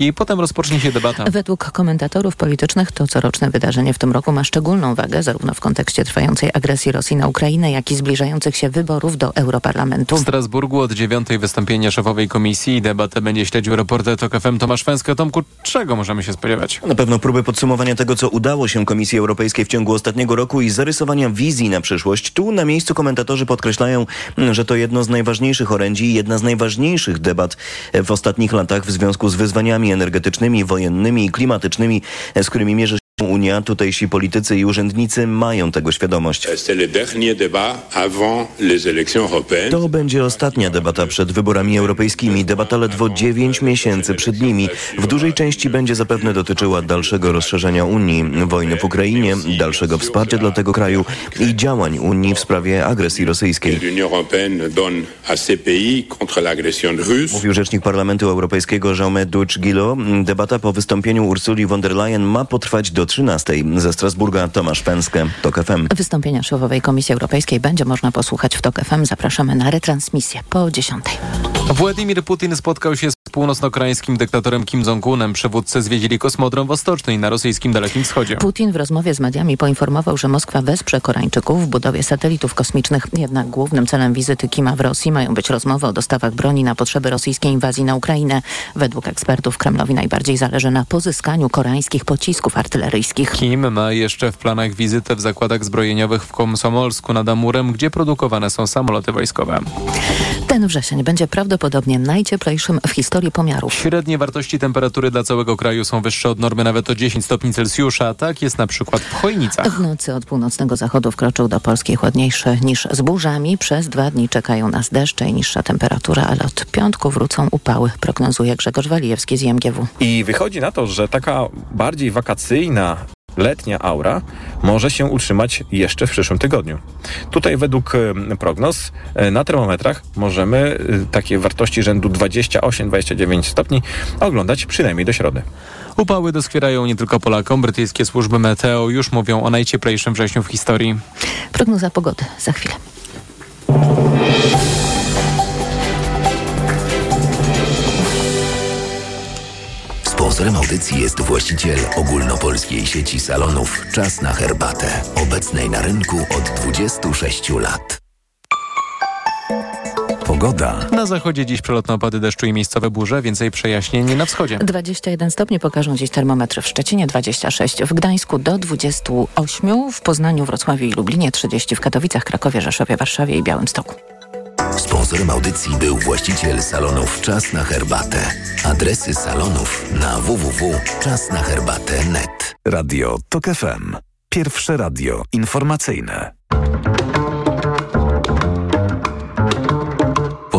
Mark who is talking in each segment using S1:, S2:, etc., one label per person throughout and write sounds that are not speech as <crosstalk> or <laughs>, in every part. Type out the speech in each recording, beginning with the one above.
S1: Europejskiej. Potem rozpocznie się debata.
S2: Według komentatorów politycznych to coroczne wydarzenie w tym roku ma szczególną wagę zarówno w kontekście trwającej agresji Rosji na Ukrainę, jak i zbliżających się wyborów do Europarlamentu.
S1: W Strasburgu od dziewiątej wystąpienia szefowej komisji i debatę będzie śledził reporter TOK FM Tomasz Węska. Tomku, czego możemy się spodziewać?
S3: Na pewno próby podsumowania tego, co udało się Komisji Europejskiej w ciągu ostatniego roku i zarysowania wizji na przyszłość. Tu na miejscu komentatorzy podkreślają, że to jedno z najważniejszych orędzi i jedna z najważniejszych debat w ostatnich latach w związku z wyzwaniami energetycznymi, wojennymi i klimatycznymi, z którymi mierzy Unia, tutejsi politycy i urzędnicy mają tego świadomość. To będzie ostatnia debata przed wyborami europejskimi. Debata ledwo 9 miesięcy przed nimi. W dużej części będzie zapewne dotyczyła dalszego rozszerzenia Unii, wojny w Ukrainie, dalszego wsparcia dla tego kraju i działań Unii w sprawie agresji rosyjskiej. Mówił rzecznik Parlamentu Europejskiego Jaume Duch-Gilo. Debata po wystąpieniu Ursuli von der Leyen ma potrwać do 13. Ze Strasburga Tomasz Pęskę, TOK FM.
S2: Wystąpienia szefowej Komisji Europejskiej będzie można posłuchać w TOK FM. Zapraszamy na retransmisję po 10.
S1: Władimir Putin spotkał się z północno-koreańskim dyktatorem Kim Jong-unem. Przywódcy zwiedzili kosmodrom Wostoczny na rosyjskim Dalekim Wschodzie.
S2: Putin w rozmowie z mediami poinformował, że Moskwa wesprze Koreańczyków w budowie satelitów kosmicznych. Jednak głównym celem wizyty Kima w Rosji mają być rozmowy o dostawach broni na potrzeby rosyjskiej inwazji na Ukrainę. Według ekspertów Kremlowi najbardziej zależy na pozyskaniu koreańskich pocisków artyleryjskich.
S1: Kim ma jeszcze w planach wizytę w zakładach zbrojeniowych w Komsomolsku nad Amurem, gdzie produkowane są samoloty wojskowe.
S2: Ten wrzesień będzie prawdopodobnie najcieplejszym w historii pomiarów.
S1: Średnie wartości temperatury dla całego kraju są wyższe od normy nawet o 10 stopni Celsjusza. Tak jest na przykład w Chojnicach.
S2: W nocy od północnego zachodu wkroczył do Polski chłodniejszy niż z burzami. Przez dwa dni czekają nas deszcze i niższa temperatura, ale od piątku wrócą upały, prognozuje Grzegorz Walijewski z IMGW.
S4: I wychodzi na to, że taka bardziej wakacyjna letnia aura może się utrzymać jeszcze w przyszłym tygodniu. Tutaj według prognoz na termometrach możemy takie wartości rzędu 28-29 stopni oglądać przynajmniej do środy.
S1: Upały doskwierają nie tylko Polakom. Brytyjskie służby meteo już mówią o najcieplejszym wrześniu w historii.
S2: Prognoza pogody za chwilę.
S5: Sponsorem audycji jest właściciel ogólnopolskiej sieci salonów Czas na herbatę, obecnej na rynku od 26 lat. Pogoda.
S1: Na zachodzie dziś przelotne opady deszczu i miejscowe burze, więcej przejaśnień na wschodzie.
S2: 21 stopni pokażą dziś termometry w Szczecinie, 26 w Gdańsku do 28, w Poznaniu, Wrocławiu i Lublinie, 30 w Katowicach, Krakowie, Rzeszowie, Warszawie i Białymstoku.
S5: Sponsorem audycji był właściciel salonów Czas na herbatę. Adresy salonów na www.czasnaherbatę.net.
S6: Radio TOK FM. Pierwsze radio informacyjne.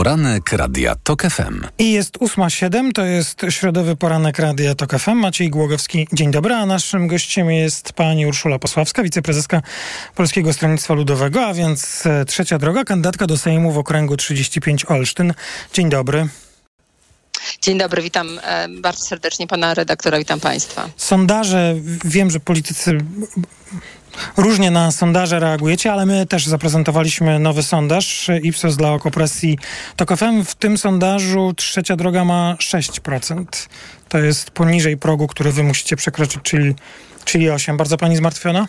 S6: Poranek Radia TOK FM.
S7: I jest 8.07, to jest środowy poranek Radia TOK FM. Maciej Głogowski, dzień dobry, a naszym gościem jest pani Urszula Posławska, wiceprezeska Polskiego Stronnictwa Ludowego, a więc e, trzecia droga, kandydatka do Sejmu w okręgu 35 Olsztyn. Dzień dobry.
S8: Dzień dobry, witam e, bardzo serdecznie pana redaktora, witam państwa.
S7: Sondaże, wiem, że politycy Różnie na sondaże reagujecie, ale my też zaprezentowaliśmy nowy sondaż Ipsos dla okopresji TOK FM. W tym sondażu trzecia droga ma 6%. To jest poniżej progu, który wy musicie przekroczyć, czyli, czyli 8%. Bardzo pani zmartwiona?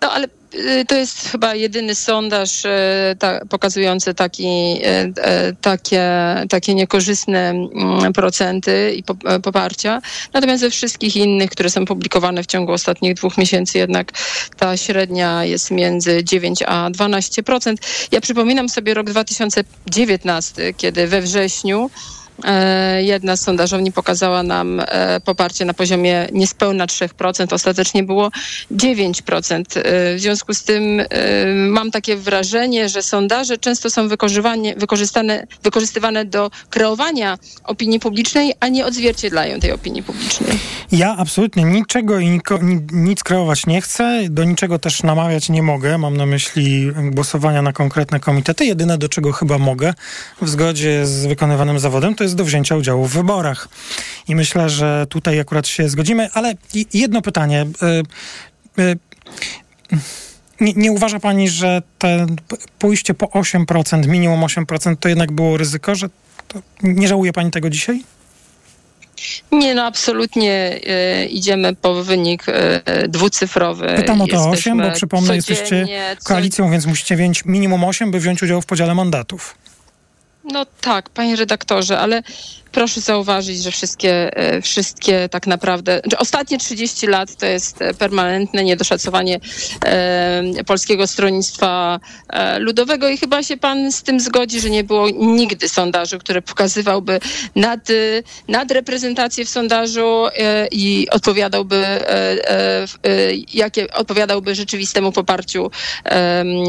S8: No ale y, to jest chyba jedyny sondaż y, ta, pokazujący taki, y, takie, takie niekorzystne mm, procenty i poparcia. Natomiast we wszystkich innych, które są publikowane w ciągu ostatnich dwóch miesięcy, jednak ta średnia jest między 9 a 12%. Ja przypominam sobie rok 2019, kiedy we wrześniu jedna z sondażowni pokazała nam e, poparcie na poziomie niespełna 3%, ostatecznie było 9%. E, w związku z tym mam takie wrażenie, że sondaże często są wykorzystane, wykorzystywane do kreowania opinii publicznej, a nie odzwierciedlają tej opinii publicznej.
S7: Ja absolutnie niczego i nic kreować nie chcę, do niczego też namawiać nie mogę. Mam na myśli głosowania na konkretne komitety. Jedyne, do czego chyba mogę w zgodzie z wykonywanym zawodem, to jest do wzięcia udziału w wyborach. I myślę, że tutaj akurat się zgodzimy, ale jedno pytanie. Y, y, nie, nie, uważa pani, że te pójście po 8%, minimum 8%, to jednak było ryzyko, że nie żałuje pani tego dzisiaj?
S8: Nie, no absolutnie e, idziemy po wynik dwucyfrowy.
S7: Pytam o to
S8: Jesteśmy
S7: 8, bo przypomnę, jesteście koalicją, więc musicie wziąć minimum 8, by wziąć udział w podziale mandatów.
S8: No tak, panie redaktorze, ale proszę zauważyć, że wszystkie, e, wszystkie tak naprawdę, że ostatnie 30 lat to jest e, permanentne niedoszacowanie e, Polskiego Stronnictwa e, Ludowego i chyba się pan z tym zgodzi, że nie było nigdy sondażu, który pokazywałby nad, nadreprezentację w sondażu e, i odpowiadałby, e, jakie odpowiadałby rzeczywistemu poparciu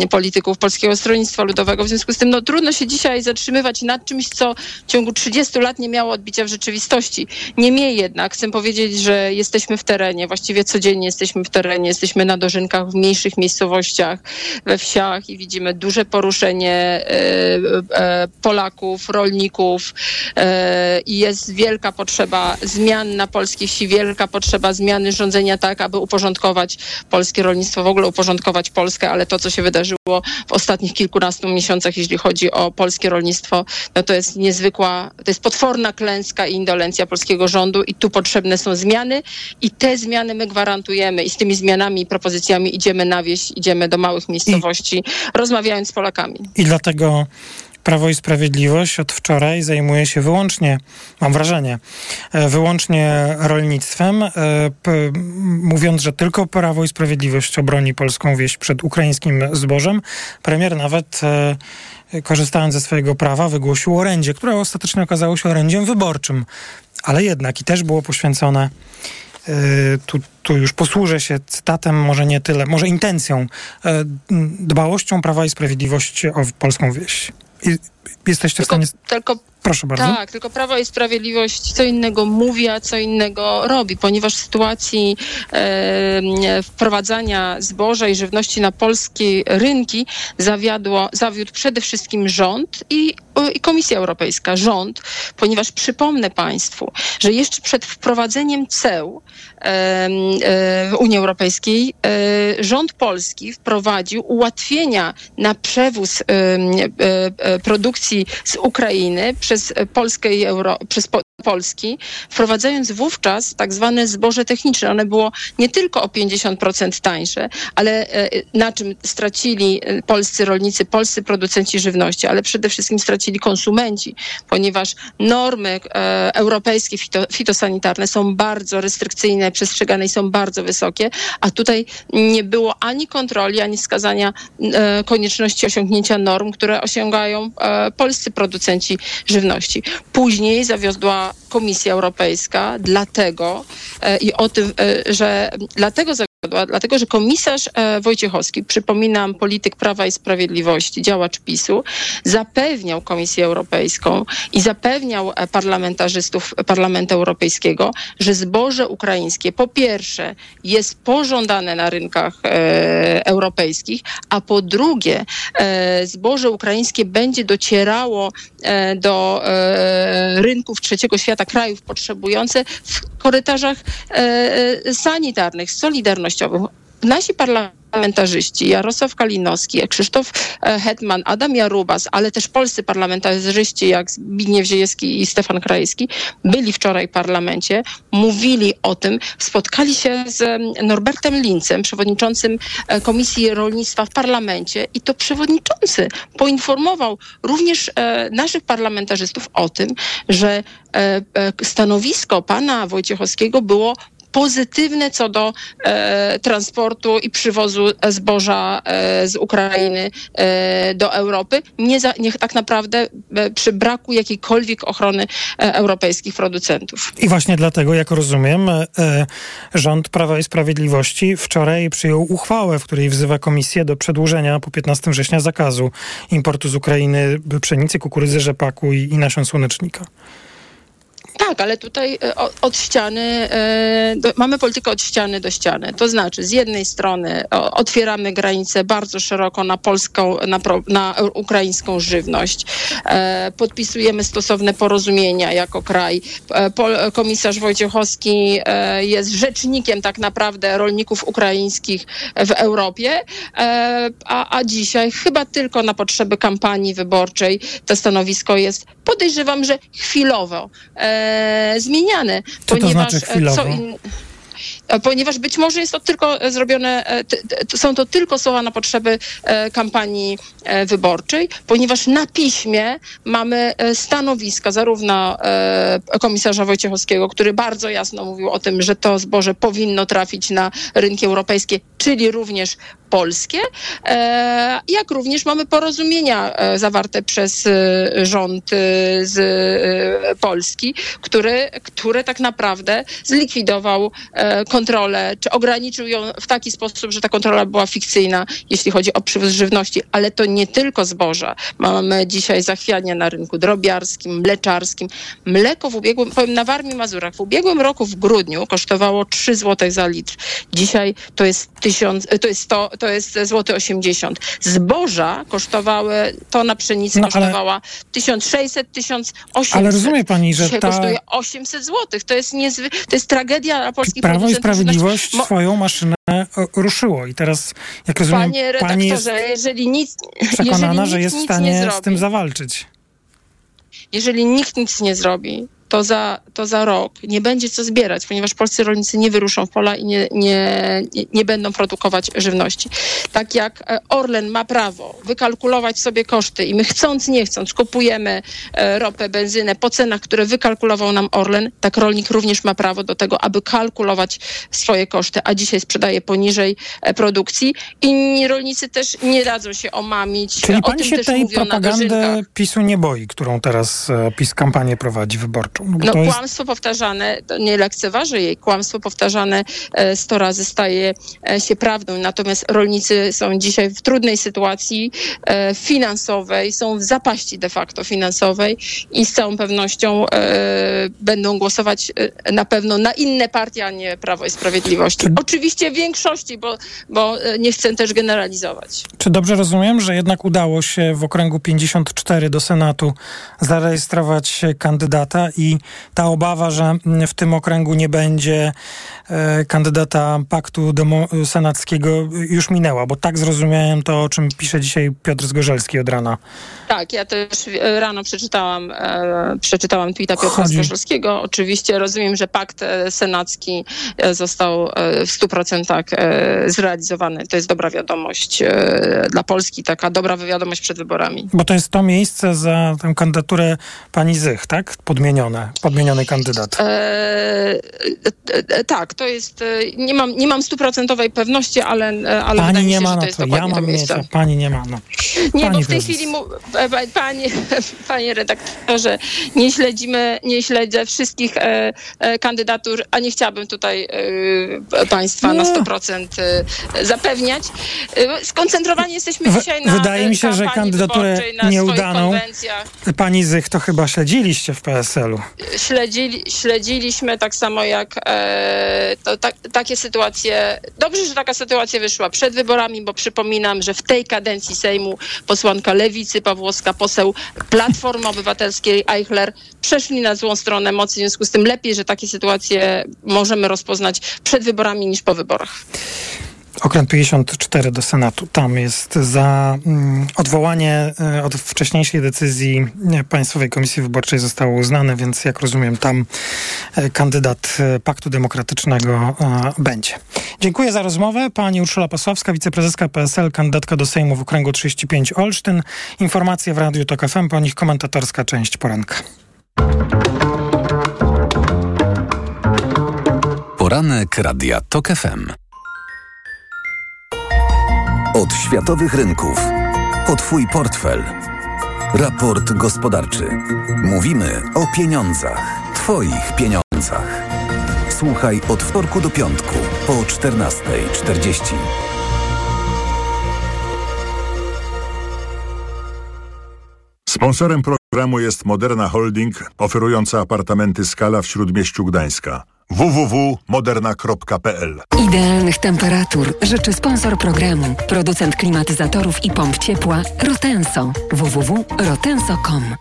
S8: polityków Polskiego Stronnictwa Ludowego. W związku z tym no, trudno się dzisiaj zatrzymywać nad czymś, co w ciągu 30 lat nie miało odbicia w rzeczywistości. Niemniej jednak chcę powiedzieć, że jesteśmy w terenie, właściwie codziennie jesteśmy w terenie, jesteśmy na dożynkach w mniejszych miejscowościach, we wsiach i widzimy duże poruszenie e, e, Polaków, rolników e, i jest wielka potrzeba zmian na polskiej wsi, wielka potrzeba zmiany rządzenia tak, aby uporządkować polskie rolnictwo, w ogóle uporządkować Polskę, ale to, co się wydarzyło w ostatnich kilkunastu miesiącach, jeśli chodzi o polskie rolnictwo, no to jest niezwykła, to jest potworna klęska i indolencja polskiego rządu i tu potrzebne są zmiany i te zmiany my gwarantujemy i z tymi zmianami i propozycjami idziemy na wieś, idziemy do małych miejscowości, rozmawiając z Polakami.
S7: I dlatego Prawo i Sprawiedliwość od wczoraj zajmuje się wyłącznie, mam wrażenie, e, wyłącznie rolnictwem, e, mówiąc, że tylko Prawo i Sprawiedliwość obroni polską wieś przed ukraińskim zbożem. Premier nawet e, korzystając ze swojego prawa wygłosił orędzie, które ostatecznie okazało się orędziem wyborczym, ale jednak i też było poświęcone tu, tu już posłużę się cytatem, może nie tyle, może intencją, dbałością Prawa i Sprawiedliwości o polską wieś. I, jesteście w
S8: Tylko,
S7: stanie...
S8: tylko
S7: Proszę bardzo.
S8: Tak, tylko Prawo i Sprawiedliwość co innego mówi, a co innego robi, ponieważ w sytuacji e, wprowadzania zboża i żywności na polskie rynki zawiadło, zawiódł przede wszystkim rząd i, i Komisja Europejska. Rząd, ponieważ przypomnę Państwu, że jeszcze przed wprowadzeniem ceł e, e, w Unii Europejskiej e, rząd polski wprowadził ułatwienia na przewóz e, e, e, produkcji z Ukrainy przez Polskę i Euro, przez Polski, wprowadzając wówczas tak zwane zboże techniczne. One było nie tylko o 50% tańsze, ale e, na czym stracili e, polscy rolnicy, polscy producenci żywności, ale przede wszystkim stracili konsumenci, ponieważ normy e, europejskie fito, fitosanitarne są bardzo restrykcyjne, przestrzegane i są bardzo wysokie, a tutaj nie było ani kontroli, ani wskazania konieczności osiągnięcia norm, które osiągają polscy producenci żywności. Później zawiodła Komisja Europejska, dlatego e, i o tym, e, że dlatego dlatego że komisarz e, Wojciechowski, przypominam, polityk Prawa i Sprawiedliwości, działacz PiSu, zapewniał Komisję Europejską i zapewniał e, parlamentarzystów Parlamentu Europejskiego, że zboże ukraińskie po pierwsze jest pożądane na rynkach e, europejskich, a po drugie e, zboże ukraińskie będzie docierało e, do e, rynków trzeciego świata, krajów potrzebujących w korytarzach e, e, solidarnościowych. Nasi parlamentarzyści, Jarosław Kalinowski, Krzysztof e, Hetman, Adam Jarubas, ale też polscy parlamentarzyści jak Zbigniew Ziejewski i Stefan Krajewski byli wczoraj w parlamencie, mówili o tym, spotkali się z em, Norbertem Lincem, przewodniczącym e, Komisji Rolnictwa w parlamencie i to przewodniczący poinformował również e, naszych parlamentarzystów o tym, że stanowisko pana Wojciechowskiego było pozytywne co do e, transportu i przywozu zboża e, z Ukrainy e, do Europy, nie, za, nie tak naprawdę przy braku jakiejkolwiek ochrony europejskich producentów.
S7: I właśnie dlatego, jak rozumiem, rząd Prawa i Sprawiedliwości wczoraj przyjął uchwałę, w której wzywa komisję do przedłużenia po 15 września zakazu importu z Ukrainy pszenicy, kukurydzy, rzepaku i, i nasion słonecznika.
S8: Tak, ale tutaj e, od ściany, e, do, mamy politykę od ściany do ściany. To znaczy, z jednej strony otwieramy granicę bardzo szeroko na polską, na, pro, na ukraińską żywność. E, podpisujemy stosowne porozumienia jako kraj. Komisarz Wojciechowski jest rzecznikiem tak naprawdę rolników ukraińskich w Europie, a, a dzisiaj chyba tylko na potrzeby kampanii wyborczej to stanowisko jest, podejrzewam, że chwilowo zmieniane.
S7: Co to
S8: ponieważ
S7: znaczy
S8: e,
S7: chwilowo?
S8: e, Ponieważ być może jest to tylko e, zrobione, e, są to tylko słowa na potrzeby e, kampanii e, wyborczej, ponieważ na piśmie mamy e, stanowiska zarówno e, komisarza Wojciechowskiego, który bardzo jasno mówił o tym, że to zboże powinno trafić na rynki europejskie, czyli również polskie, e, jak również mamy porozumienia e, zawarte przez e, rząd z Polski, który, które tak naprawdę zlikwidował kontrolę, czy ograniczył ją w taki sposób, że ta kontrola była fikcyjna, jeśli chodzi o przywóz żywności, ale to nie tylko zboża. Mamy dzisiaj zachwianie na rynku drobiarskim, mleczarskim. Mleko w ubiegłym, powiem na Warmii Mazurach, w ubiegłym roku w grudniu kosztowało 3 zł za litr. Dzisiaj to jest 1000, to jest 100, to jest złoty 80. Zboża kosztowały, tona pszenicy
S7: No, ale-
S8: kosztowała 1600, 1800.
S7: Ale rozumie pani, że
S8: Dzisiaj
S7: ta-
S8: kosztuje 800 zł. To jest niezwy... to jest tragedia dla polskich
S7: Prawo i. Sprawiedliwość
S8: Mo-
S7: swoją maszynę e, ruszyło i teraz, jak rozumiem,
S8: Panie
S7: pani jest
S8: jeżeli nic,
S7: przekonana,
S8: jeżeli
S7: że
S8: nikt
S7: jest w
S8: nic
S7: stanie
S8: nie
S7: z tym zawalczyć.
S8: jeżeli nikt nic nie zrobi, to za, to za rok nie będzie co zbierać, ponieważ polscy rolnicy nie wyruszą w pola i nie, nie, nie- będą produkować żywności. Tak jak e, Orlen ma prawo wykalkulować sobie koszty i my chcąc, nie chcąc kupujemy e, ropę, benzynę po cenach, które wykalkulował nam Orlen, tak rolnik również ma prawo do tego, aby kalkulować swoje koszty, a dzisiaj sprzedaje poniżej e, produkcji. Inni rolnicy też nie dadzą się omamić.
S7: Czyli
S8: o
S7: pani
S8: tym
S7: się
S8: też
S7: tej propagandy. PiSu nie boi, którą teraz PiS kampanię prowadzi wyborczą. No,
S8: No
S7: jest...
S8: kłamstwo powtarzane, nie lekceważę jej, kłamstwo powtarzane e, 100 razy staje e, się prawdą. Natomiast rolnicy są dzisiaj w trudnej sytuacji e, finansowej, są w zapaści de facto finansowej i z całą pewnością będą głosować na pewno na inne partie, a nie Prawo i Sprawiedliwości. Oczywiście w większości, bo, bo nie chcę też generalizować.
S7: Czy dobrze rozumiem, że jednak udało się w okręgu 54 do Senatu zarejestrować kandydata i ta obawa, że w tym okręgu nie będzie e, kandydata paktu senackiego już minęła, bo tak zrozumiałem to, o czym pisze dzisiaj Piotr Zgorzelski od rana.
S8: Tak, ja też rano przeczytałam, e, przeczytałam tweeta Piotra
S7: Chodzi-
S8: Zgorzelskiego. Oczywiście rozumiem, że pakt e, senacki został w 100% e, zrealizowany. To jest dobra wiadomość dla Polski, taka dobra wiadomość przed wyborami.
S7: Bo to jest to miejsce za tę kandydaturę pani Zych, tak? Podmienione, podmieniony kandydat.
S8: E, e, e, tak, to jest, nie mam, nie mam stuprocentowej pewności, ale, ale
S7: Pani nie
S8: się,
S7: ma na
S8: to
S7: to. Ja mam
S8: miejsce.
S7: pani nie ma. No.
S8: Nie,
S7: Pani
S8: bo w tej chwili, mu, panie, <laughs> panie redaktorze, nie śledzimy, nie śledzę wszystkich e, e, kandydatur, a nie chciałabym tutaj e, państwa na
S7: Nie.
S8: 100% e, zapewniać. Skoncentrowani jesteśmy
S7: W-
S8: dzisiaj na
S7: wydaje mi się, że kandydaturę nieudaną. Pani Zych to chyba śledziliście w PSL-u.
S8: Śledzili, śledziliśmy tak samo jak e, to, tak, takie sytuacje. Dobrze, że taka sytuacja wyszła przed wyborami, bo przypominam, że w tej kadencji Sejmu posłanka Lewicy Pawłowska, poseł Platformy Obywatelskiej Eichler przeszli na złą stronę mocy. W związku z tym lepiej, że takie sytuacje możemy rozpoznać przed wyborami niż po wyborach.
S7: Okręt 54 do Senatu. Tam jest za mm, odwołanie e, od wcześniejszej decyzji Państwowej Komisji Wyborczej zostało uznane, więc jak rozumiem, tam e, kandydat e, Paktu Demokratycznego będzie. Dziękuję za rozmowę. Pani Urszula Pasławska, wiceprezeska PSL, kandydatka do Sejmu w okręgu 35 Olsztyn. Informacje w Radiu TOK FM, po nich komentatorska część poranka.
S6: Poranek Radia TOK FM.
S5: Od światowych rynków. O Twój portfel. Raport gospodarczy. Mówimy o pieniądzach. Twoich pieniądzach. Słuchaj od wtorku do piątku po 14.40.
S9: Sponsorem programu jest Moderna Holding, oferująca apartamenty Skala w Śródmieściu Gdańska. www.moderna.pl
S10: Idealnych temperatur życzy sponsor programu, producent klimatyzatorów i pomp ciepła Rotenso. www.rotenso.com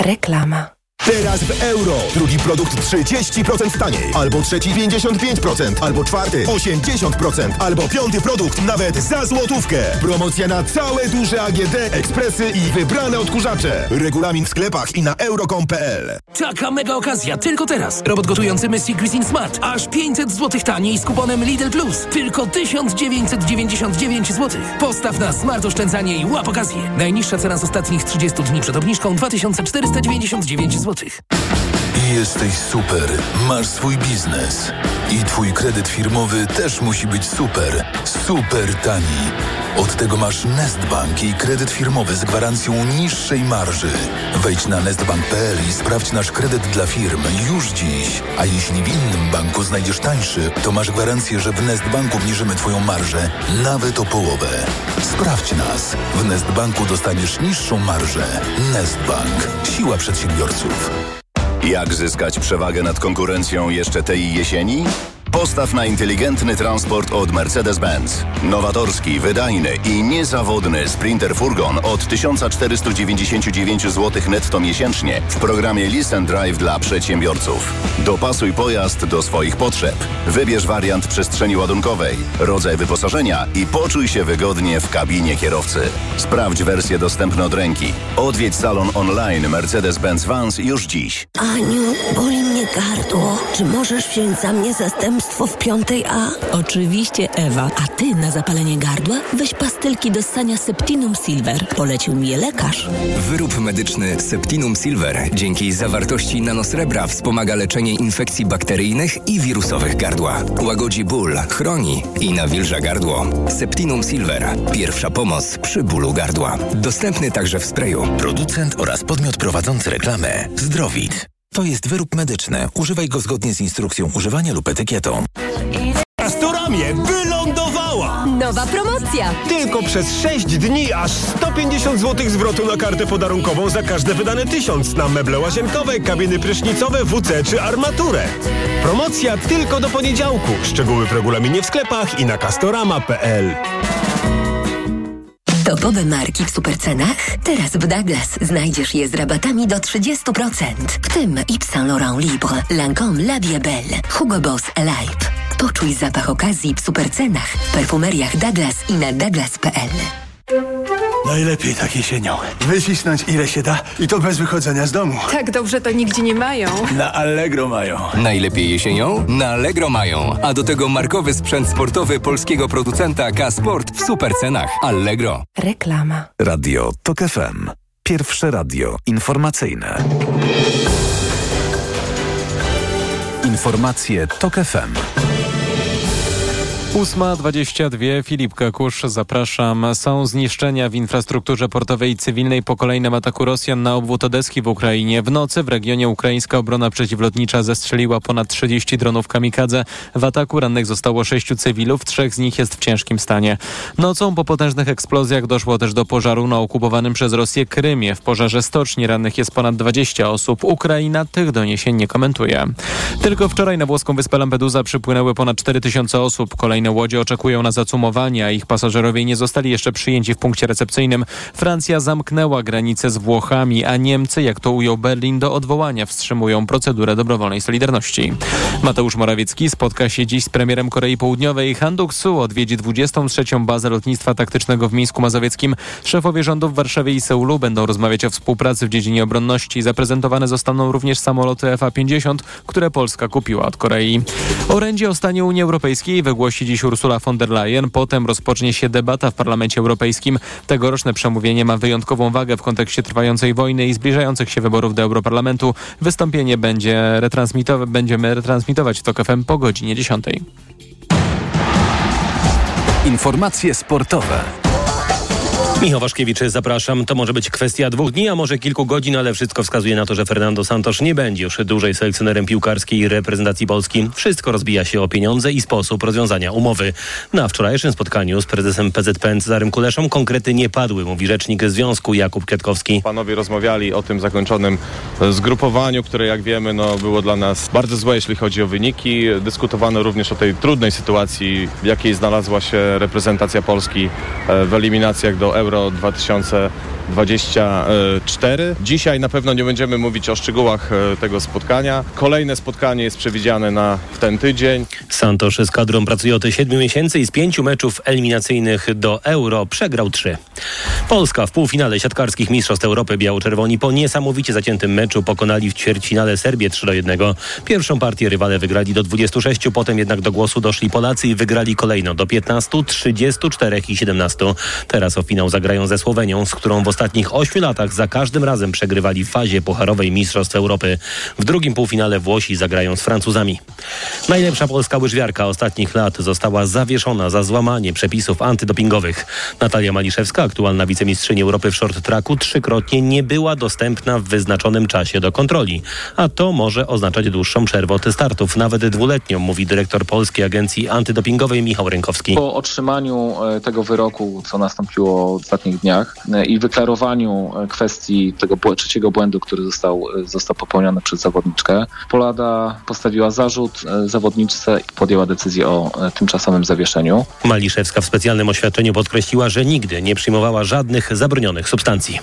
S11: Reklama. Teraz w euro. Drugi produkt 30% taniej. Albo trzeci 55%. Albo czwarty 80%. Albo piąty produkt nawet za złotówkę. Promocja na całe duże AGD, ekspresy i wybrane odkurzacze. Regulamin w sklepach i na euro.com.pl
S12: Taka mega okazja, tylko teraz. Robot gotujący Messi Cuisine Smart. Aż 500 zł taniej z kuponem Lidl Plus. Tylko 1999 zł. Postaw na smart oszczędzanie i łap okazję. Najniższa cena z ostatnich 30 dni przed obniżką 2499 zł zł.
S13: Jesteś super. Masz swój biznes. I twój kredyt firmowy też musi być super. Super tani. Od tego masz Nestbank i kredyt firmowy z gwarancją niższej marży. Wejdź na nestbank.pl i sprawdź nasz kredyt dla firm już dziś. A jeśli w innym banku znajdziesz tańszy, to masz gwarancję, że w Nestbanku obniżymy twoją marżę nawet o połowę. Sprawdź nas. W Nestbanku dostaniesz niższą marżę. Nestbank. Siła przedsiębiorców.
S14: Jak zyskać przewagę nad konkurencją jeszcze tej jesieni? Postaw na inteligentny transport od Mercedes-Benz. Nowatorski, wydajny i niezawodny Sprinter Furgon od 1499 zł netto miesięcznie w programie Listen Drive dla przedsiębiorców. Dopasuj pojazd do swoich potrzeb. Wybierz wariant przestrzeni ładunkowej, rodzaj wyposażenia i poczuj się wygodnie w kabinie kierowcy. Sprawdź wersje dostępne od ręki. Odwiedź salon online Mercedes-Benz Vans już dziś.
S15: Aniu, boli mnie gardło. Czy możesz wziąć za mnie zastępstwo w piątej A?
S16: Oczywiście, Ewa. A ty na zapalenie gardła weź pastylki do ssania Septinum Silver. Polecił mi je lekarz.
S17: Wyrób medyczny Septinum Silver dzięki zawartości nanosrebra wspomaga leczenie infekcji bakteryjnych i wirusowych gardła. Łagodzi ból, chroni i nawilża gardło. Septinum Silver. Pierwsza pomoc przy bólu gardła. Dostępny także w sprayu.
S5: Producent oraz podmiot prowadzący reklamę Zdrowit. To jest wyrób medyczny. Używaj go zgodnie z instrukcją używania lub etykietą.
S18: Castoramie wylądowała!
S19: Nowa promocja!
S18: Tylko przez 6 dni aż 150 zł zwrotu na kartę podarunkową za każde wydane tysiąc na meble łazienkowe, kabiny prysznicowe, WC czy armaturę. Promocja tylko do poniedziałku. Szczegóły w regulaminie w sklepach i na castorama.pl.
S19: Topowe marki w supercenach? Teraz w Douglas znajdziesz je z rabatami do 30%. W tym Yves Saint Laurent Libre, Lancome La Belle, Hugo Boss Alive. Poczuj zapach okazji w supercenach w perfumeriach Douglas i na douglas.pl.
S20: Najlepiej tak jesienią. Wycisnąć ile się da i to bez wychodzenia z domu.
S21: Tak dobrze to nigdzie nie mają.
S20: Na Allegro mają.
S17: Najlepiej jesienią? Na Allegro mają. A do tego markowy sprzęt sportowy polskiego producenta K-Sport w super cenach. Allegro.
S21: Reklama.
S6: Radio TOK FM. Pierwsze radio informacyjne. Informacje TOK FM.
S1: 8.22 Filip Kakusz, zapraszam. Są zniszczenia w infrastrukturze portowej i cywilnej po kolejnym ataku Rosjan na obwód Odeski w Ukrainie. W nocy w regionie ukraińska obrona przeciwlotnicza zestrzeliła ponad 30 dronów kamikadze. W ataku rannych zostało sześciu cywilów, trzech z nich jest w ciężkim stanie. Nocą po potężnych eksplozjach doszło też do pożaru na okupowanym przez Rosję Krymie. W pożarze stoczni rannych jest ponad 20 osób. Ukraina tych doniesień nie komentuje. Tylko wczoraj na włoską wyspę Lampedusa przypłynęły ponad 4000 osób. Kolejne łodzie oczekują na zacumowanie, a ich pasażerowie nie zostali jeszcze przyjęci w punkcie recepcyjnym. Francja zamknęła granicę z Włochami, a Niemcy, jak to ujął Berlin, do odwołania wstrzymują procedurę dobrowolnej solidarności. Mateusz Morawiecki spotka się dziś z premierem Korei Południowej. Han Duk-su odwiedzi 23. bazę lotnictwa taktycznego w Mińsku Mazowieckim. Szefowie rządów w Warszawie i Seulu będą rozmawiać o współpracy w dziedzinie obronności. Zaprezentowane zostaną również samoloty FA-50, które Polska kupiła od Korei. Orędzie o stanie Unii Europejskiej wygłosi dziś Ursula von der Leyen. Potem rozpocznie się debata w Parlamencie Europejskim. Tegoroczne przemówienie ma wyjątkową wagę w kontekście trwającej wojny i zbliżających się wyborów do Europarlamentu. Wystąpienie będzie retransmitować, będziemy retransmitować w TOK po godzinie 10.
S6: Informacje sportowe.
S22: Michał Waszkiewicz, zapraszam. To może być kwestia dwóch dni, a może kilku godzin, ale wszystko wskazuje na to, że Fernando Santos nie będzie już dłużej selekcjonerem piłkarskiej reprezentacji Polski. Wszystko rozbija się o pieniądze i sposób rozwiązania umowy. Na wczorajszym spotkaniu z prezesem PZPN Cezarym Kuleszą konkrety nie padły, mówi rzecznik związku Jakub Kwiatkowski.
S23: Panowie rozmawiali o tym zakończonym zgrupowaniu, które jak wiemy no, było dla nas bardzo złe, jeśli chodzi o wyniki. Dyskutowano również o tej trudnej sytuacji, w jakiej znalazła się reprezentacja Polski w eliminacjach do Euro 2012. 24. Dzisiaj na pewno nie będziemy mówić o szczegółach e, tego spotkania. Kolejne spotkanie jest przewidziane na ten tydzień.
S22: Santosz z kadrą pracuje od 7 miesięcy i z pięciu meczów eliminacyjnych do Euro przegrał trzy. Polska w półfinale siatkarskich Mistrzostw Europy biało-czerwoni po niesamowicie zaciętym meczu pokonali w ćwierćfinale Serbię 3 do 1. Pierwszą partię rywale wygrali do 26, potem jednak do głosu doszli Polacy i wygrali kolejno do 15, 34 i 17. Teraz o finał zagrają ze Słowenią, z którą w ostatnich 8 latach za każdym razem przegrywali w fazie pucharowej Mistrzostw Europy. W drugim półfinale Włosi zagrają z Francuzami. Najlepsza polska łyżwiarka ostatnich lat została zawieszona za złamanie przepisów antydopingowych. Natalia Maliszewska, aktualna wicemistrzyni Europy w short tracku, trzykrotnie nie była dostępna w wyznaczonym czasie do kontroli. A to może oznaczać dłuższą przerwę od startów, nawet dwuletnią, mówi dyrektor Polskiej Agencji Antydopingowej Michał Rękowski.
S24: Po otrzymaniu e, tego wyroku, co nastąpiło w ostatnich dniach e, i wyklarowaniu e, kwestii tego trzeciego błędu, który został, e, został popełniony przez zawodniczkę, Polada postawiła zarzut e, zawodniczce i podjęła decyzję o tymczasowym zawieszeniu.
S22: Maliszewska w specjalnym oświadczeniu podkreśliła, że nigdy nie przyjmowała żadnych zabronionych substancji.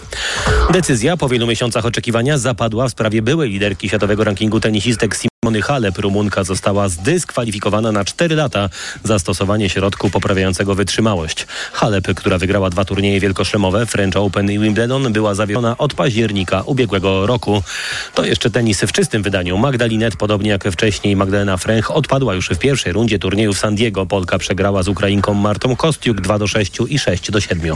S22: Decyzja po wielu miesiącach oczekiwania zapadła w sprawie byłej liderki światowego rankingu tenisistek Simony Halep. Rumunka została zdyskwalifikowana na 4 lata za stosowanie środku poprawiającego wytrzymałość. Halep, która wygrała dwa turnieje wielkoszlemowe, French Open i Wimbledon, była zawieszona od października ubiegłego roku. To jeszcze tenis w czystym wydaniu. Magdalinet, podobnie jak wcześniej Magdalena Fręch, odpadła już w pierwszej rundzie turnieju w San Diego. Polka przegrała z Ukrainką Martą Kostiuk 2 do 6 i 6 do 7.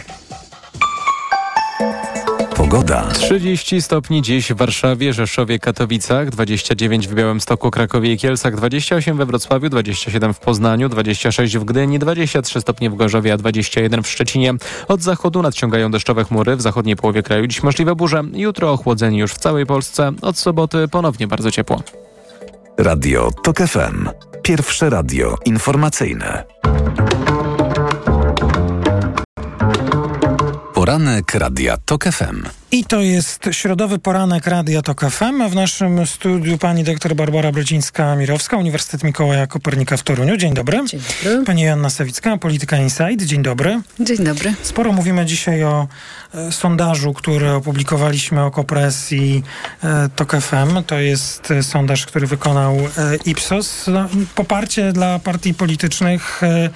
S6: Pogoda.
S1: 30 stopni dziś w Warszawie, Rzeszowie, Katowicach, 29 w Białymstoku, Krakowie i Kielcach, 28 we Wrocławiu, 27 w Poznaniu, 26 w Gdyni, 23 stopnie w Gorzowie, a 21 w Szczecinie. Od zachodu nadciągają deszczowe chmury, w zachodniej połowie kraju dziś możliwe burze. Jutro ochłodzeni już w całej Polsce, od soboty ponownie bardzo ciepło.
S6: Radio TOK FM. Pierwsze radio informacyjne. Poranek Radia TOK FM.
S7: I to jest środowy poranek Radia TOK FM. W naszym studiu pani doktor Barbara Brodzińska-Mirowska, Uniwersytet Mikołaja Kopernika w Toruniu. Dzień dobry.
S25: Dzień dobry.
S7: Pani Joanna Sawicka, Polityka Insight. Dzień dobry.
S25: Dzień dobry.
S7: Sporo mówimy dzisiaj o e, sondażu, który opublikowaliśmy o kopresji e, TOK FM. To jest e, sondaż, który wykonał e, Ipsos. No, poparcie dla partii politycznych e,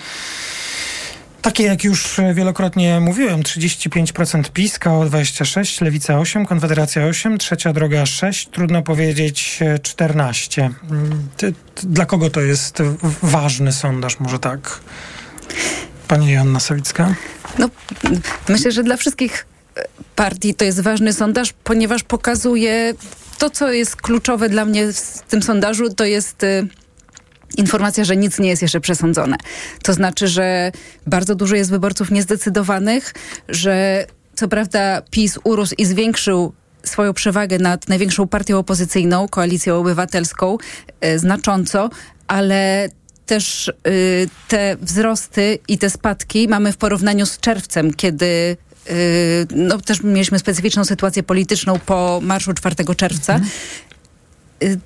S7: takie jak już wielokrotnie mówiłem, 35% PiS, KO 26, Lewica 8, Konfederacja 8, Trzecia Droga 6, trudno powiedzieć e, 14. Mm, ty- ty- Dla kogo to jest ważny sondaż, może tak? Pani Joanna Sawicka?
S25: No, myślę, że dla wszystkich e, partii to jest ważny sondaż, ponieważ pokazuje to, co jest kluczowe dla mnie w tym sondażu, to jest y, informacja, że nic nie jest jeszcze przesądzone. To znaczy, że bardzo dużo jest wyborców niezdecydowanych, że co prawda PiS urósł i zwiększył swoją przewagę nad największą partią opozycyjną, koalicją obywatelską, e, znacząco, ale też y, te wzrosty i te spadki mamy w porównaniu z czerwcem, kiedy y, no, też mieliśmy specyficzną sytuację polityczną po marszu 4 czerwca. Y,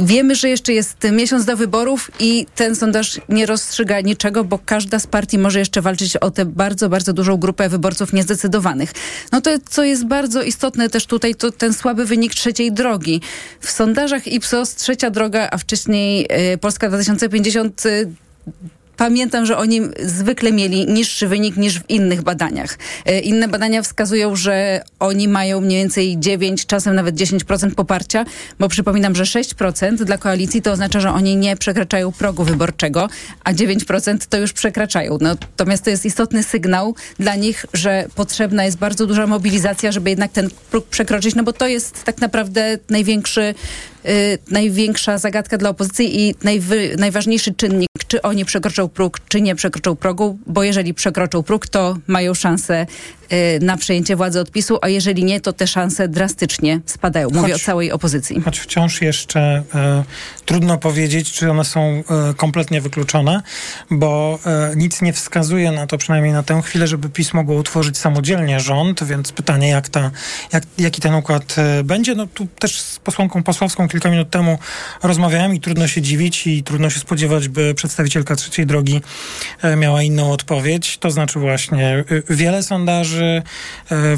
S25: Wiemy, że jeszcze jest miesiąc do wyborów i ten sondaż nie rozstrzyga niczego, bo każda z partii może jeszcze walczyć o tę bardzo, bardzo dużą grupę wyborców niezdecydowanych. No to, co jest bardzo istotne też tutaj, to ten słaby wynik trzeciej drogi. W sondażach Ipsos trzecia droga, a wcześniej y, Polska 2050 y, Pamiętam, że oni zwykle mieli niższy wynik niż w innych badaniach. E, Inne badania wskazują, że oni mają mniej więcej 9, czasem nawet 10% poparcia, bo przypominam, że 6% dla koalicji to oznacza, że oni nie przekraczają progu wyborczego, a 9% to już przekraczają. Natomiast to jest istotny sygnał dla nich, że potrzebna jest bardzo duża mobilizacja, żeby jednak ten próg przekroczyć, no bo to jest tak naprawdę największy największa zagadka dla opozycji i najwy, najważniejszy czynnik, czy oni przekroczą próg, czy nie przekroczą progu, bo jeżeli przekroczą próg, to mają szansę y, na przejęcie władzy odpisu, a jeżeli nie, to te szanse drastycznie spadają. Mówię
S7: Choć-
S25: o całej opozycji.
S7: Choć wciąż jeszcze e, trudno powiedzieć, czy one są e, kompletnie wykluczone, bo e, nic nie wskazuje na to, przynajmniej na tę chwilę, żeby PiS mogło utworzyć samodzielnie rząd, więc pytanie, jak ta, jak, jaki ten układ e, będzie. No tu też z posłanką Posławską kilka minut temu rozmawiałem i trudno się dziwić i trudno się spodziewać, by przedstawicielka trzeciej drogi e, miała inną odpowiedź. To znaczy właśnie wiele sondaży,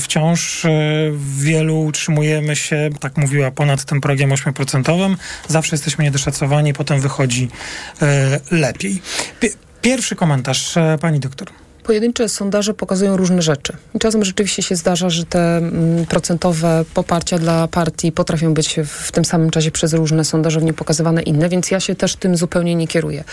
S7: wciąż w wielu utrzymujemy się, tak mówiła, ponad tym progiem 8%. Zawsze jesteśmy niedoszacowani, potem wychodzi lepiej. Pierwszy komentarz, pani doktor
S26: pojedyncze sondaże pokazują różne rzeczy. I czasem rzeczywiście się zdarza, że te mm, procentowe poparcia dla partii potrafią być w tym samym czasie przez różne sondażownie pokazywane inne, więc ja się też tym zupełnie nie kieruję.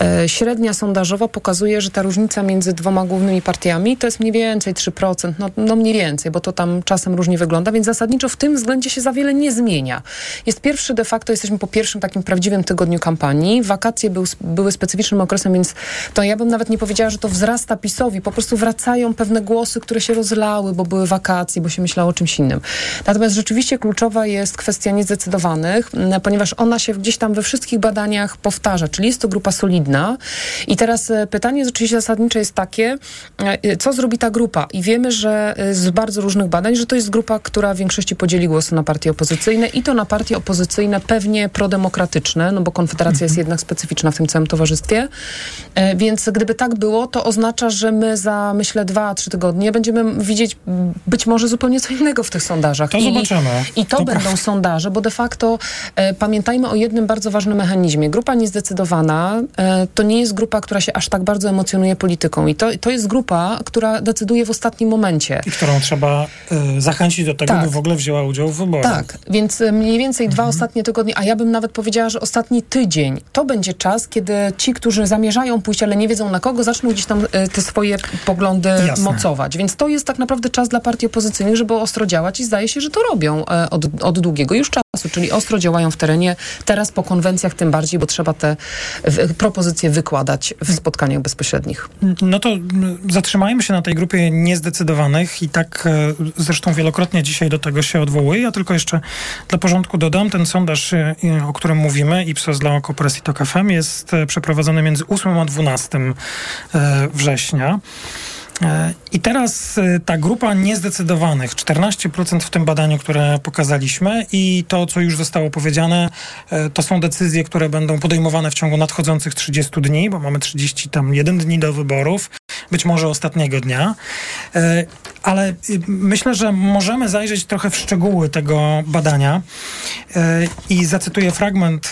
S26: E, średnia sondażowa pokazuje, że ta różnica między dwoma głównymi partiami to jest mniej więcej 3%, no, no mniej więcej, bo to tam czasem różnie wygląda, więc zasadniczo w tym względzie się za wiele nie zmienia. Jest pierwszy de facto, jesteśmy po pierwszym takim prawdziwym tygodniu kampanii. Wakacje był, były specyficznym okresem, więc to ja bym nawet nie powiedziała, że to wzrasta PiS PiSowi. Po prostu wracają pewne głosy, które się rozlały, bo były wakacje, bo się myślało o czymś innym. Natomiast rzeczywiście kluczowa jest kwestia niezdecydowanych, ponieważ ona się gdzieś tam we wszystkich badaniach powtarza, czyli jest to grupa solidna. I teraz e, pytanie oczywiście zasadnicze jest takie, e, co zrobi ta grupa? I wiemy, że e, z bardzo różnych badań, że to jest grupa, która w większości podzieli głosy na partie opozycyjne i to na partie opozycyjne pewnie prodemokratyczne, no bo Konfederacja mhm. jest jednak specyficzna w tym całym towarzystwie. Więc gdyby tak było, to oznacza, że my za, myślę, dwa, trzy tygodnie będziemy widzieć być może zupełnie co innego w tych sondażach.
S7: To I, zobaczymy.
S26: I to, to będą prawda. sondaże, bo de facto e, pamiętajmy o jednym bardzo ważnym mechanizmie. Grupa niezdecydowana e, to nie jest grupa, która się aż tak bardzo emocjonuje polityką. I to, to jest grupa, która decyduje w ostatnim momencie.
S7: I którą trzeba e, zachęcić do tego, tak. by w ogóle wzięła udział w wyborach.
S26: Tak, więc e, mniej więcej mhm. dwa ostatnie tygodnie, a ja bym nawet powiedziała, że ostatni tydzień, to będzie czas, kiedy ci, którzy zamierzają pójść, ale nie wiedzą na kogo, zaczną gdzieś tam e, te swoje poglądy Jasne. mocować. Więc to jest tak naprawdę czas dla partii opozycyjnych, żeby ostro działać i zdaje się, że to robią e, od, od długiego już czasu, czyli ostro działają w terenie. Teraz po konwencjach tym bardziej, bo trzeba te propozycje wykładać w spotkaniach bezpośrednich.
S7: No to zatrzymajmy się na tej grupie niezdecydowanych i tak e, zresztą wielokrotnie dzisiaj do tego się odwołuję. Ja tylko jeszcze dla porządku dodam, ten sondaż, e, o którym mówimy, Ipsos dla Okopres i TOK FM jest przeprowadzony między 8 a 12 września. E, I teraz e, ta grupa niezdecydowanych, 14% w tym badaniu, które pokazaliśmy i to, co już zostało powiedziane, e, to są decyzje, które będą podejmowane w ciągu nadchodzących 30 dni, bo mamy 30 tam dni do wyborów, być może ostatniego dnia. Ale myślę, że możemy zajrzeć trochę w szczegóły tego badania i zacytuję fragment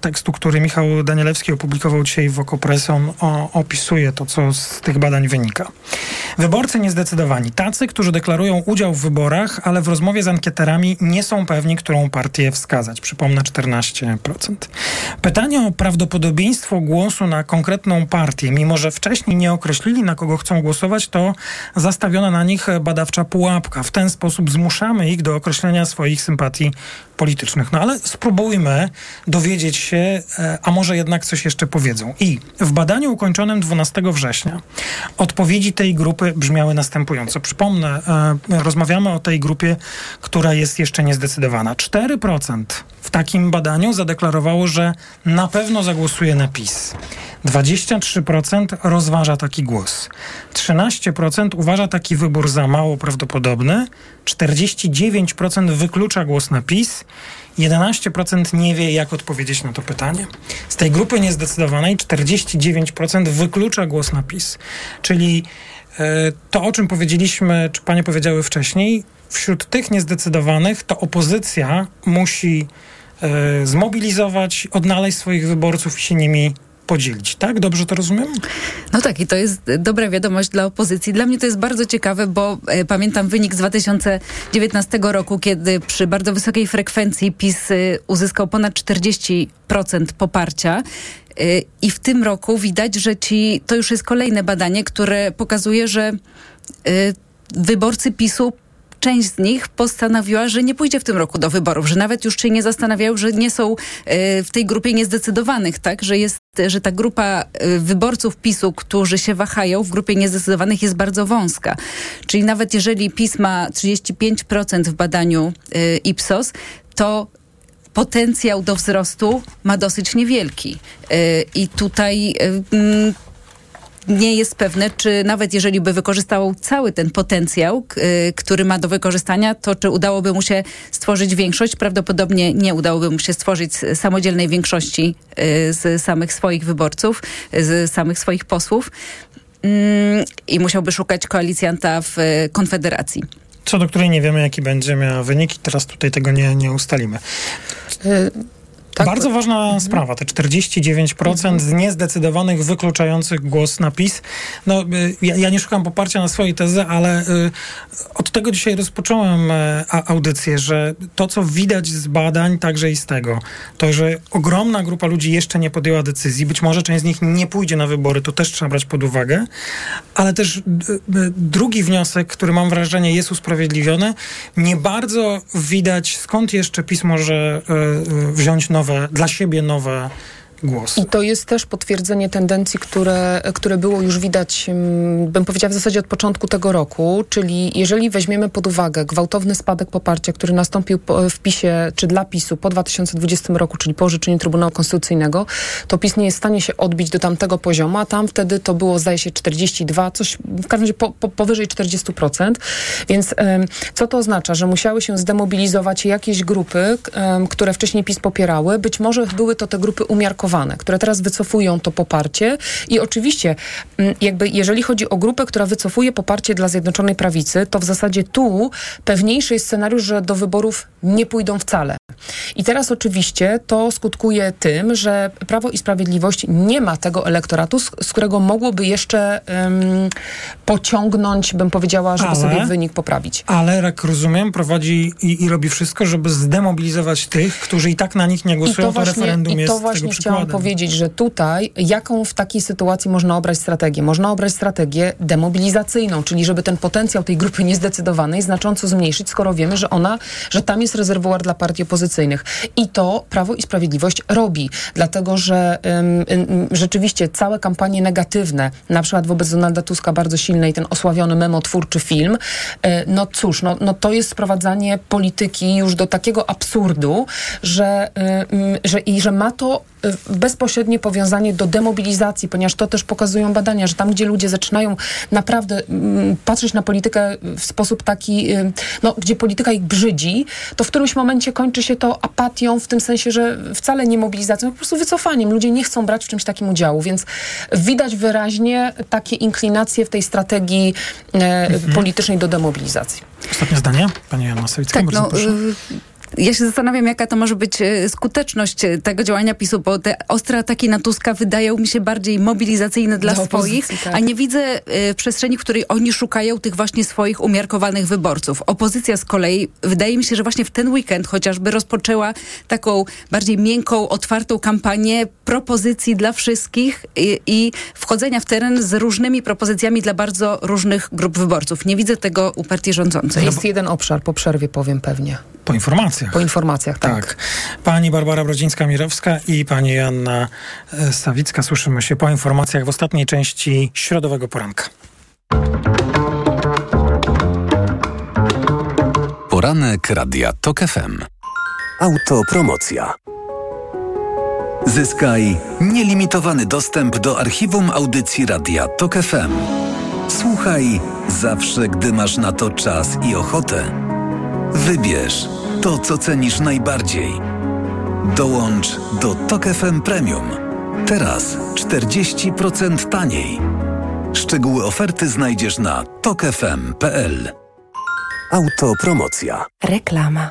S7: tekstu, który Michał Danielewski opublikował dzisiaj w Okopres. On opisuje to, co z tych badań wynika. Wyborcy niezdecydowani, tacy, którzy deklarują udział w wyborach, ale w rozmowie z ankieterami nie są pewni, którą partię wskazać. Przypomnę 14%. Pytanie o prawdopodobieństwo głosu na konkretną partię, mimo że wcześniej nie określili, na kogo chcą głosować, to zastawiona na nich badawcza pułapka. W ten sposób zmuszamy ich do określenia swoich sympatii politycznych. No ale spróbujmy dowiedzieć się, e, a może jednak coś jeszcze powiedzą. I w badaniu ukończonym 12 września odpowiedzi tej grupy brzmiały następująco. Przypomnę, e, rozmawiamy o tej grupie, która jest jeszcze niezdecydowana. 4% w takim badaniu zadeklarowało, że na pewno zagłosuje na PiS. 23% rozważa taki głos. 13% uważa taki wybór za mało prawdopodobny. 49% wyklucza głos na PiS. 11% nie wie, jak odpowiedzieć na to pytanie. Z tej grupy niezdecydowanej 49% wyklucza głos na PiS. Czyli e, to, o czym powiedzieliśmy, czy panie powiedziały wcześniej, wśród tych niezdecydowanych to opozycja musi e, zmobilizować, odnaleźć swoich wyborców i się nimi podzielić, tak? Dobrze to rozumiem?
S25: No tak, i to jest dobra wiadomość dla opozycji. Dla mnie to jest bardzo ciekawe, bo e, pamiętam wynik z 2019 roku, kiedy przy bardzo wysokiej frekwencji PiS y, uzyskał ponad 40% poparcia. Y, I w tym roku widać, że ci, to już jest kolejne badanie, które pokazuje, że y, wyborcy PiSu część z nich postanowiła, że nie pójdzie w tym roku do wyborów, że nawet już się nie zastanawiają, że nie są e, w tej grupie niezdecydowanych, tak? Że jest, że ta grupa e, wyborców PiSu, którzy się wahają w grupie niezdecydowanych jest bardzo wąska. Czyli nawet jeżeli PiS ma 35% w badaniu e, Ipsos, to potencjał do wzrostu ma dosyć niewielki. I tutaj nie jest pewne, czy nawet jeżeli by wykorzystał cały ten potencjał, y, który ma do wykorzystania, to czy udałoby mu się stworzyć większość? Prawdopodobnie nie udałoby mu się stworzyć samodzielnej większości y, z samych swoich wyborców, z samych swoich posłów mm, i musiałby szukać koalicjanta w Konfederacji.
S7: Co do której nie wiemy, jaki będzie miała wynik i teraz tutaj tego nie, nie ustalimy. Tak? Bardzo ważna mhm. sprawa, te 49% mhm. z niezdecydowanych, wykluczających głos na PiS. No, y, ja, ja, nie szukam poparcia na swojej tezy, ale y, od tego dzisiaj rozpocząłem y, audycję, że to, co widać z badań, także i z tego, to, że ogromna grupa ludzi jeszcze nie podjęła decyzji, być może część z nich nie pójdzie na wybory, to też trzeba brać pod uwagę, ale też y, drugi wniosek, który mam wrażenie jest usprawiedliwiony, nie bardzo widać, skąd jeszcze PiS może y, wziąć nowe nowe, dla siebie nowe głos.
S26: I to jest też potwierdzenie tendencji, które, które było już widać, bym powiedziała w zasadzie od początku tego roku, czyli jeżeli weźmiemy pod uwagę gwałtowny spadek poparcia, który nastąpił w PiSie, czy dla PiSu po 2020 roku, czyli po orzeczeniu Trybunału Konstytucyjnego, to PiS nie jest w stanie się odbić do tamtego poziomu, a tam wtedy to było zdaje się 42, coś w każdym razie po, po, powyżej 40%. Więc co to oznacza? Że musiały się zdemobilizować jakieś grupy, które wcześniej PiS popierały. Być może były to te grupy umiarkowane które teraz wycofują to poparcie i oczywiście mm, jakby jeżeli chodzi o grupę, która wycofuje poparcie dla Zjednoczonej Prawicy, to w zasadzie tu pewniejszy jest scenariusz, że do wyborów nie pójdą wcale. I teraz oczywiście to skutkuje tym, że Prawo i Sprawiedliwość nie ma tego elektoratu, z, z którego mogłoby jeszcze um, pociągnąć, bym powiedziała, żeby ale, sobie wynik poprawić.
S7: Ale, jak rozumiem, prowadzi i, i, robi wszystko, żeby zdemobilizować tych, którzy i tak na nich nie głosują. I to, to właśnie, referendum
S26: i to właśnie chciałam powiedzieć, że tutaj jaką w takiej sytuacji można obrać strategię? Można obrać strategię demobilizacyjną, czyli żeby ten potencjał tej grupy niezdecydowanej znacząco zmniejszyć, skoro wiemy, że ona, że tam jest rezerwuar dla partii opozycyjnych. I to Prawo i Sprawiedliwość robi, dlatego że rzeczywiście całe kampanie negatywne, na przykład wobec Donalda Tuska bardzo silne i ten osławiony memotwórczy film, e, no cóż, no, no to jest sprowadzanie polityki już do takiego absurdu, że, że, i że ma to bezpośrednie powiązanie do demobilizacji, ponieważ to też pokazują badania, że tam, gdzie ludzie zaczynają naprawdę mm, patrzeć na politykę w sposób taki, y, no, gdzie polityka ich brzydzi, to w którymś momencie kończy się to apatią, w tym sensie, że wcale nie mobilizacją, po prostu wycofaniem. Ludzie nie chcą brać w czymś takim udziału, więc widać wyraźnie takie inklinacje w tej strategii e, mhm. politycznej do demobilizacji.
S7: Ostatnie zdanie, pani Joanna Sawicka, tak, bardzo no, proszę. Y
S25: ja się zastanawiam, jaka to może być e, skuteczność e, tego działania PiSu, bo te ostre ataki na Tuska wydają mi się bardziej mobilizacyjne dla, dla swoich, tak. a nie widzę e, przestrzeni, w której oni szukają tych właśnie swoich umiarkowanych wyborców. Opozycja z kolei, wydaje mi się, że właśnie w ten weekend chociażby rozpoczęła taką bardziej miękką, otwartą kampanię propozycji dla wszystkich i, i wchodzenia w teren z różnymi propozycjami dla bardzo różnych grup wyborców. Nie widzę tego u partii rządzącej.
S26: Jest jeden obszar, po przerwie powiem pewnie.
S7: Po informacjach.
S26: Po informacjach, tak. tak.
S7: Pani Barbara Brodzińska-Mirowska i pani Joanna e, Stawicka. Słyszymy się po informacjach w ostatniej części środowego poranka.
S6: Poranek Radia TOK FM. Autopromocja. Zyskaj nielimitowany dostęp do archiwum audycji Radia TOK FM. Słuchaj zawsze, gdy masz na to czas i ochotę Wybierz to, co cenisz najbardziej. Dołącz do Tok FM Premium. Teraz 40% taniej. Szczegóły oferty znajdziesz na tokefm.pl. Autopromocja.
S21: Reklama.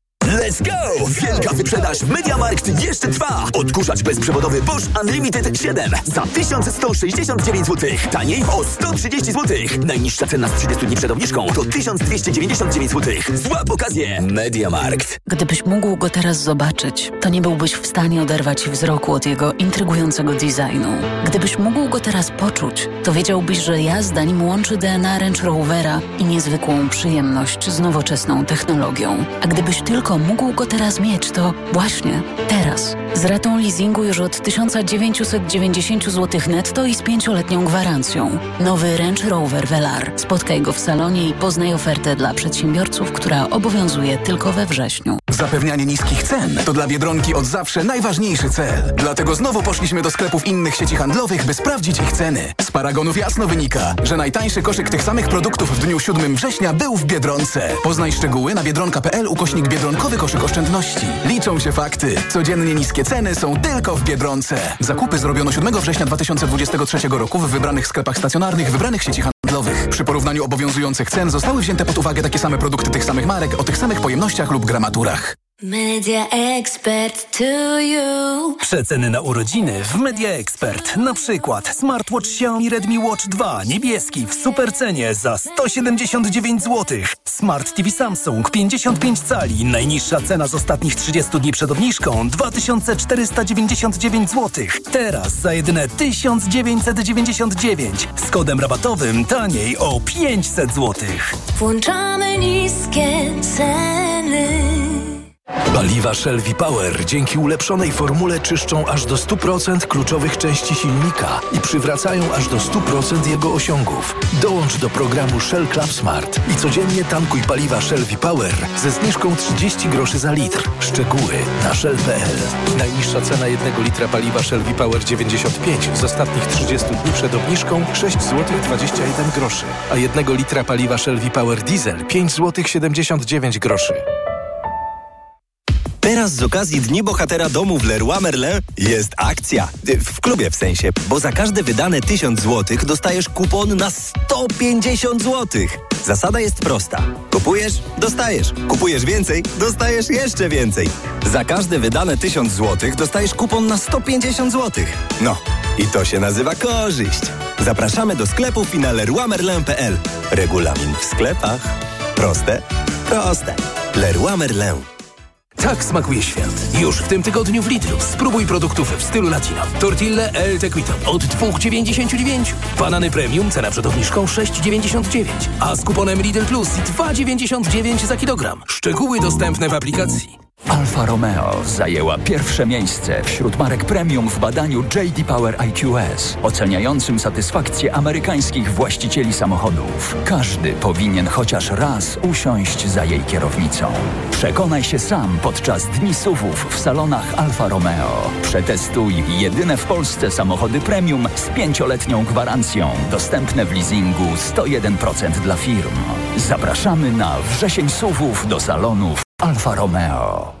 S27: Let's go! Wielka wyprzedaż w MediaMarkt jeszcze trwa! Odkurzacz bezprzewodowy Bosch Unlimited 7 za 1169 zł. Taniej o 130 zł. Najniższa cena z 30 dni przed obniżką to 1299 zł. Złap okazję! MediaMarkt.
S28: Gdybyś mógł go teraz zobaczyć, to nie byłbyś w stanie oderwać wzroku od jego intrygującego designu. Gdybyś mógł go teraz poczuć, to wiedziałbyś, że jazda nim łączy DNA Range Rovera i niezwykłą przyjemność z nowoczesną technologią. A gdybyś tylko mógł go teraz mieć, to właśnie teraz. Z ratą leasingu już od 1990 zł netto i z pięcioletnią gwarancją. Nowy Range Rover Velar. Spotkaj go w salonie i poznaj ofertę dla przedsiębiorców, która obowiązuje tylko we wrześniu.
S29: Zapewnianie niskich cen to dla Biedronki od zawsze najważniejszy cel. Dlatego znowu poszliśmy do sklepów innych sieci handlowych, by sprawdzić ich ceny. Z paragonów jasno wynika, że najtańszy koszyk tych samych produktów w dniu 7 września był w Biedronce. Poznaj szczegóły na biedronka.pl ukośnik biedronkowy koszyk oszczędności. Liczą się fakty. Codziennie niskie ceny są tylko w Biedronce. Zakupy zrobiono 7 września 2023 roku w wybranych sklepach stacjonarnych, wybranych sieci handlowych. Przy porównaniu obowiązujących cen zostały wzięte pod uwagę takie same produkty tych samych marek o tych samych pojemnościach lub gramaturach.
S30: Media Expert to you.
S31: Przeceny na urodziny w Media Expert. Na przykład smartwatch Xiaomi Redmi Watch 2 niebieski w supercenie za 179 zł. Smart TV Samsung 55 cali. Najniższa cena z ostatnich 30 dni przed obniżką 2499 zł. Teraz za jedyne 1999. Z kodem rabatowym taniej o 500 zł.
S30: Włączamy niskie ceny.
S32: Paliwa Shell V-Power dzięki ulepszonej formule czyszczą aż do 100% kluczowych części silnika i przywracają aż do 100% jego osiągów. Dołącz do programu Shell Club Smart i codziennie tankuj paliwa Shell V-Power ze zniżką 30 groszy za litr. Szczegóły na shell.pl. Najniższa cena jednego litra paliwa Shell V-Power 95 z ostatnich 30 dni przed obniżką 6 zł 21 groszy, a jednego litra paliwa Shell V-Power Diesel 5 zł 79 groszy.
S33: Teraz z okazji Dni Bohatera Domu w Leroy Merlin jest akcja. W klubie w sensie, bo za każde wydane 1000 zł dostajesz kupon na 150 zł. Zasada jest prosta. Kupujesz, dostajesz. Kupujesz więcej, dostajesz jeszcze więcej. Za każde wydane 1000 zł dostajesz kupon na 150 zł. No, i to się nazywa korzyść. Zapraszamy do sklepów i na. Regulamin w sklepach. Proste? Proste. Leroy Merlin.
S12: Tak smakuje świat. Już w tym tygodniu w Lidlu. Spróbuj produktów w stylu latino. Tortille El Tequito od 2,99. Banany premium, cena przed obniżką 6,99. A z kuponem Lidl Plus 2,99 za kilogram. Szczegóły dostępne w aplikacji.
S34: Alfa Romeo zajęła pierwsze miejsce wśród marek premium w badaniu JD Power IQS, oceniającym satysfakcję amerykańskich właścicieli samochodów. Każdy powinien chociaż raz usiąść za jej kierownicą. Przekonaj się sam podczas dni SUVów w salonach Alfa Romeo. Przetestuj jedyne w Polsce samochody premium z pięcioletnią gwarancją, dostępne w leasingu 101% dla firm. Zapraszamy na wrzesień SUVów do salonów Alfa Romeo.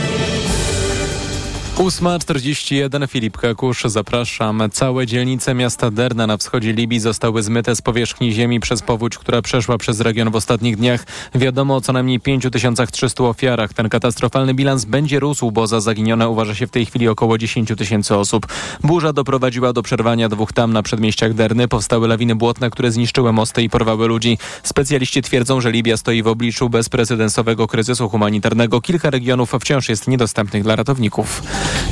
S1: 8.41 Filip Kakusz, zapraszam. Całe dzielnice miasta Derna na wschodzie Libii zostały zmyte z powierzchni ziemi przez powódź, która przeszła przez region w ostatnich dniach. Wiadomo o co najmniej 5300 ofiarach. Ten katastrofalny bilans będzie rósł, bo za zaginione uważa się w tej chwili około 10 tysięcy osób. Burza doprowadziła do przerwania dwóch tam na przedmieściach Derny. Powstały lawiny błotne, które zniszczyły mosty i porwały ludzi. Specjaliści twierdzą, że Libia stoi w obliczu bezprecedensowego kryzysu humanitarnego. Kilka regionów wciąż jest niedostępnych dla ratowników.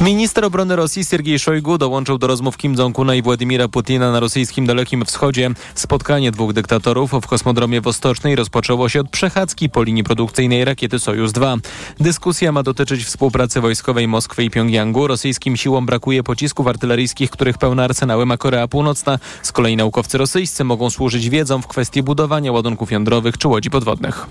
S1: Minister obrony Rosji Siergiej Szojgu dołączył do rozmów Kim Jong-una i Władimira Putina na rosyjskim Dalekim Wschodzie. Spotkanie dwóch dyktatorów w kosmodromie Wostocznej rozpoczęło się od przechadzki po linii produkcyjnej rakiety Sojus-2. Dyskusja ma dotyczyć współpracy wojskowej Moskwy i Pjongjangu. Rosyjskim siłom brakuje pocisków artyleryjskich, których pełne arsenały ma Korea Północna. Z kolei naukowcy rosyjscy mogą służyć wiedzą w kwestii budowania ładunków jądrowych czy łodzi podwodnych.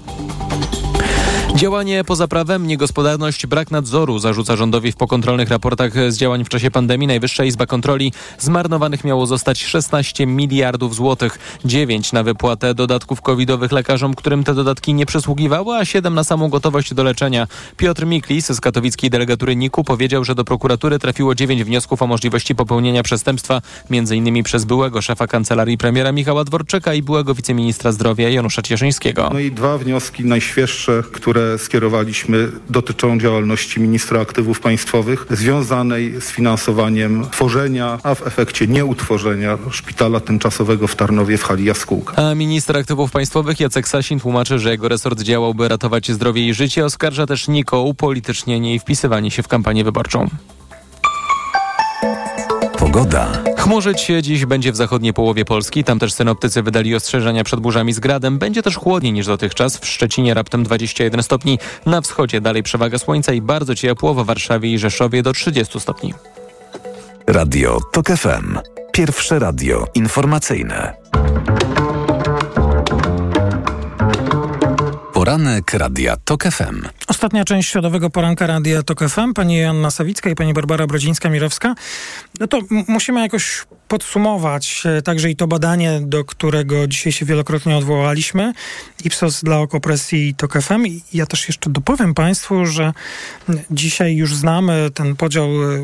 S1: Działanie poza prawem, niegospodarność, brak nadzoru zarzuca rządowi w pokontrolnych raportach z działań w czasie pandemii. Najwyższa Izba Kontroli zmarnowanych miało zostać 16 miliardów złotych. 9 na wypłatę dodatków covidowych lekarzom, którym te dodatki nie przysługiwały, a 7 na samą gotowość do leczenia. Piotr Miklis z katowickiej delegatury NIK-u powiedział, że do prokuratury trafiło 9 wniosków o możliwości popełnienia przestępstwa, m.in. przez byłego szefa kancelarii premiera Michała Dworczyka i byłego wiceministra zdrowia Janusza Cieszyńskiego.
S35: No i dwa wnioski najświeższe, które skierowaliśmy, dotyczą działalności ministra aktywów państwowych związanej z finansowaniem tworzenia, a w efekcie nieutworzenia szpitala tymczasowego w Tarnowie w hali Jaskółka.
S1: A minister aktywów państwowych Jacek Sasin tłumaczy, że jego resort działał, by ratować zdrowie i życie. Oskarża też NIK o upolitycznienie i wpisywanie się w kampanię wyborczą.
S6: Pogoda.
S1: Chmurzyć się dziś będzie w zachodniej połowie Polski. Tam też synoptycy wydali ostrzeżenia przed burzami z gradem. Będzie też chłodniej niż dotychczas. W Szczecinie raptem 21 stopni. Na wschodzie dalej przewaga słońca i bardzo ciepło w Warszawie i Rzeszowie do 30 stopni.
S6: Radio TOK FM. Pierwsze radio informacyjne. Poranek Radia TOK FM.
S7: Ostatnia część środowego poranka Radia TOK FM. Pani Joanna Sawicka i pani Barbara Brodzińska-Mirowska. No to musimy jakoś podsumować e, także i to badanie, do którego dzisiaj się wielokrotnie odwołaliśmy. Ipsos dla okopresji TOK FM. I ja też jeszcze dopowiem Państwu, że dzisiaj już znamy ten podział e,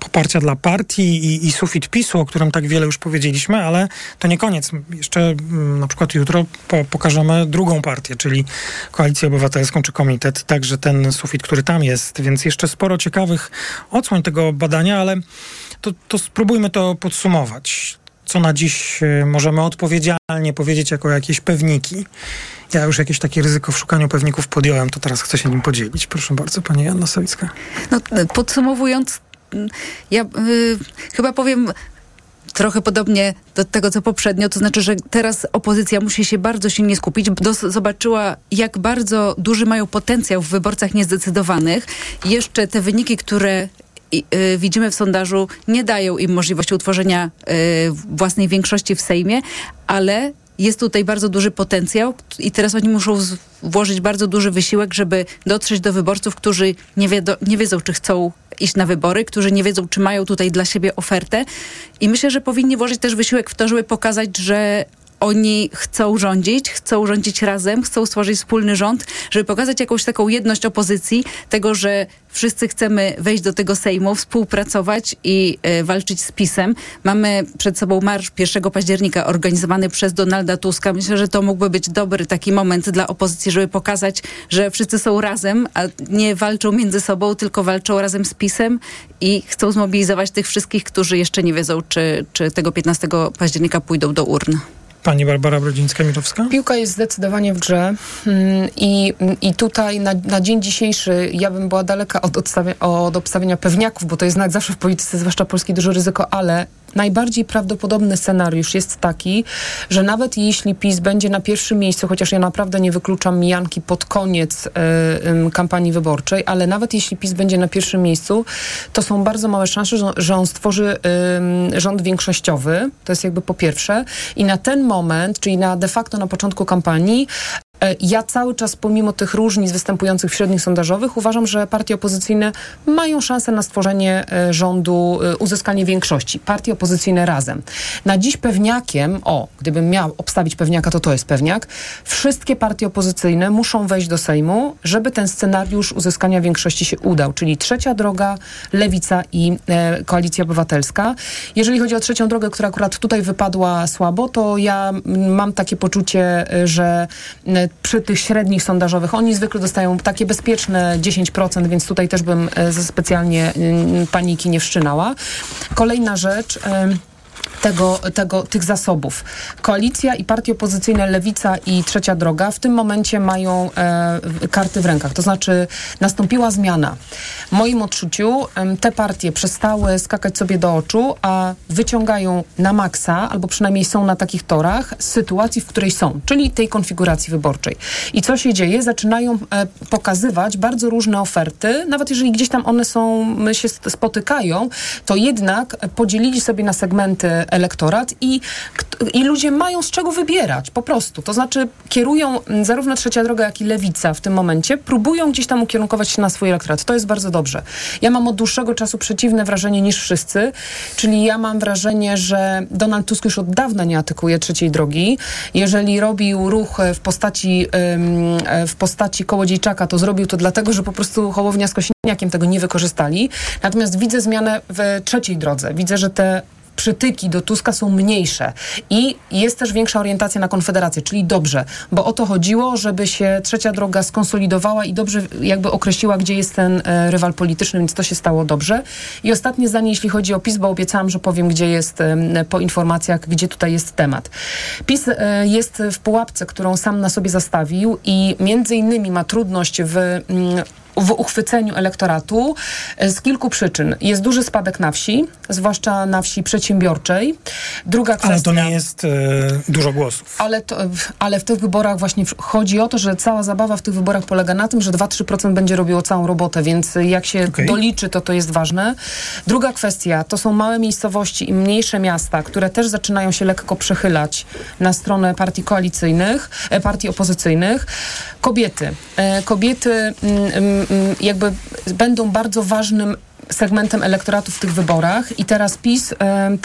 S7: poparcia dla partii i, i sufit PiSu, o którym tak wiele już powiedzieliśmy, ale to nie koniec. Jeszcze na przykład jutro po, pokażemy drugą partię, czyli Koalicję Obywatelską czy Komitet. Także ten sufit, który tam jest. Więc jeszcze sporo ciekawych odsłoń tego badania, ale to, to spróbujmy to podsumować. Co na dziś e, możemy odpowiedzialnie powiedzieć jako jakieś pewniki. Ja już jakieś takie ryzyko w szukaniu pewników podjąłem, to teraz chcę się nim podzielić. Proszę bardzo, pani Janna Sawicka.
S25: No, podsumowując, ja y, chyba powiem trochę podobnie do tego, co poprzednio, to znaczy, że teraz opozycja musi się bardzo silnie skupić, bo zobaczyła, jak bardzo duży mają potencjał w wyborcach niezdecydowanych. Jeszcze te wyniki, które i, y, widzimy w sondażu, nie dają im możliwości utworzenia y, własnej większości w Sejmie, ale jest tutaj bardzo duży potencjał i teraz oni muszą włożyć bardzo duży wysiłek, żeby dotrzeć do wyborców, którzy nie, wiedo, nie wiedzą, czy chcą iść na wybory, którzy nie wiedzą, czy mają tutaj dla siebie ofertę. I myślę, że powinni włożyć też wysiłek w to, żeby pokazać, że oni chcą rządzić, chcą rządzić razem, chcą stworzyć wspólny rząd, żeby pokazać jakąś taką jedność opozycji, tego, że wszyscy chcemy wejść do tego Sejmu, współpracować i y, walczyć z PiSem. Mamy przed sobą marsz 1 października organizowany przez Donalda Tuska. Myślę, że to mógłby być dobry taki moment dla opozycji, żeby pokazać, że wszyscy są razem, a nie walczą między sobą, tylko walczą razem z PiSem i chcą zmobilizować tych wszystkich, którzy jeszcze nie wiedzą, czy, czy tego 15 października pójdą do urn.
S7: Pani Barbara Brodzińska-Mirowska?
S26: Piłka jest zdecydowanie w grze mm, i, i tutaj na, na dzień dzisiejszy ja bym była daleka od, od obstawienia pewniaków, bo to jest nawet zawsze w polityce, zwłaszcza polskiej, duże ryzyko, ale najbardziej prawdopodobny scenariusz jest taki, że nawet jeśli PiS będzie na pierwszym miejscu, chociaż ja naprawdę nie wykluczam mijanki pod koniec y, y, kampanii wyborczej, ale nawet jeśli PiS będzie na pierwszym miejscu, to są bardzo małe szanse, że, on stworzy y, rząd większościowy. To jest jakby po pierwsze. I na ten moment, czyli na de facto na początku kampanii, ja cały czas, pomimo tych różnic występujących w średnich sondażowych, uważam, że partie opozycyjne mają szansę na stworzenie e, rządu, e, uzyskanie większości. Partie opozycyjne razem. Na dziś pewniakiem, o, gdybym miał obstawić pewniaka, to to jest pewniak, wszystkie partie opozycyjne muszą wejść do Sejmu, żeby ten scenariusz uzyskania większości się udał, czyli trzecia droga, Lewica i e, Koalicja Obywatelska. Jeżeli chodzi o trzecią drogę, która akurat tutaj wypadła słabo, to ja mam takie poczucie, że przy tych średnich sondażowych, oni zwykle dostają takie bezpieczne 10%, więc tutaj też bym e, specjalnie paniki nie wszczynała. Kolejna rzecz tego, tego, tych zasobów. Koalicja i partie opozycyjne Lewica i Trzecia Droga w tym momencie mają e, karty w rękach. To znaczy nastąpiła zmiana. W moim odczuciu e, te partie przestały skakać sobie do oczu, a wyciągają na maksa, albo przynajmniej są na takich torach, sytuacji, w której są, czyli tej konfiguracji wyborczej. I co się dzieje? Zaczynają e, pokazywać bardzo różne oferty, nawet jeżeli gdzieś tam one są, się spotykają, to jednak podzielili sobie na segmenty elektorat i, i ludzie mają z czego wybierać, po prostu. To znaczy kierują zarówno Trzecia Droga, jak i Lewica w tym momencie, próbują gdzieś tam ukierunkować się na swój elektorat. To jest bardzo dobrze. Ja mam od dłuższego czasu przeciwne wrażenie niż wszyscy, czyli ja mam wrażenie, że Donald Tusk już od dawna nie atykuje Trzeciej Drogi. Jeżeli robił ruch w postaci, w postaci Kołodziejczaka, to zrobił to dlatego, że po prostu Hołownia z Kosiniakiem tego nie wykorzystali. Natomiast widzę zmianę w Trzeciej Drodze. Widzę, że te przytyki do Tuska są mniejsze i jest też większa orientacja na Konfederację, czyli dobrze, bo o to chodziło, żeby się trzecia droga skonsolidowała i dobrze jakby określiła, gdzie jest ten e, rywal polityczny, więc to się stało dobrze. I ostatnie zdanie, jeśli chodzi o PiS, bo obiecałam, że powiem, gdzie jest e, po informacjach, gdzie tutaj jest temat. PiS e, jest w pułapce, którą sam na sobie zastawił i między innymi ma trudność w mm, w uchwyceniu elektoratu e, z kilku przyczyn. Jest duży spadek na wsi, zwłaszcza na wsi przedsiębiorczej. Druga kwestia...
S7: Ale to nie jest e, dużo głosów.
S26: Ale, to, ale w tych wyborach właśnie chodzi o to, że cała zabawa w tych wyborach polega na tym, że 2-3% będzie robiło całą robotę, więc jak się okay. doliczy, to to jest ważne. Druga kwestia, to są małe miejscowości i mniejsze miasta, które też zaczynają się lekko przechylać na stronę partii koalicyjnych, e, partii opozycyjnych. Kobiety. E, kobiety mm, mm, jakby będą bardzo ważnym segmentem elektoratu w tych wyborach i teraz PiS e,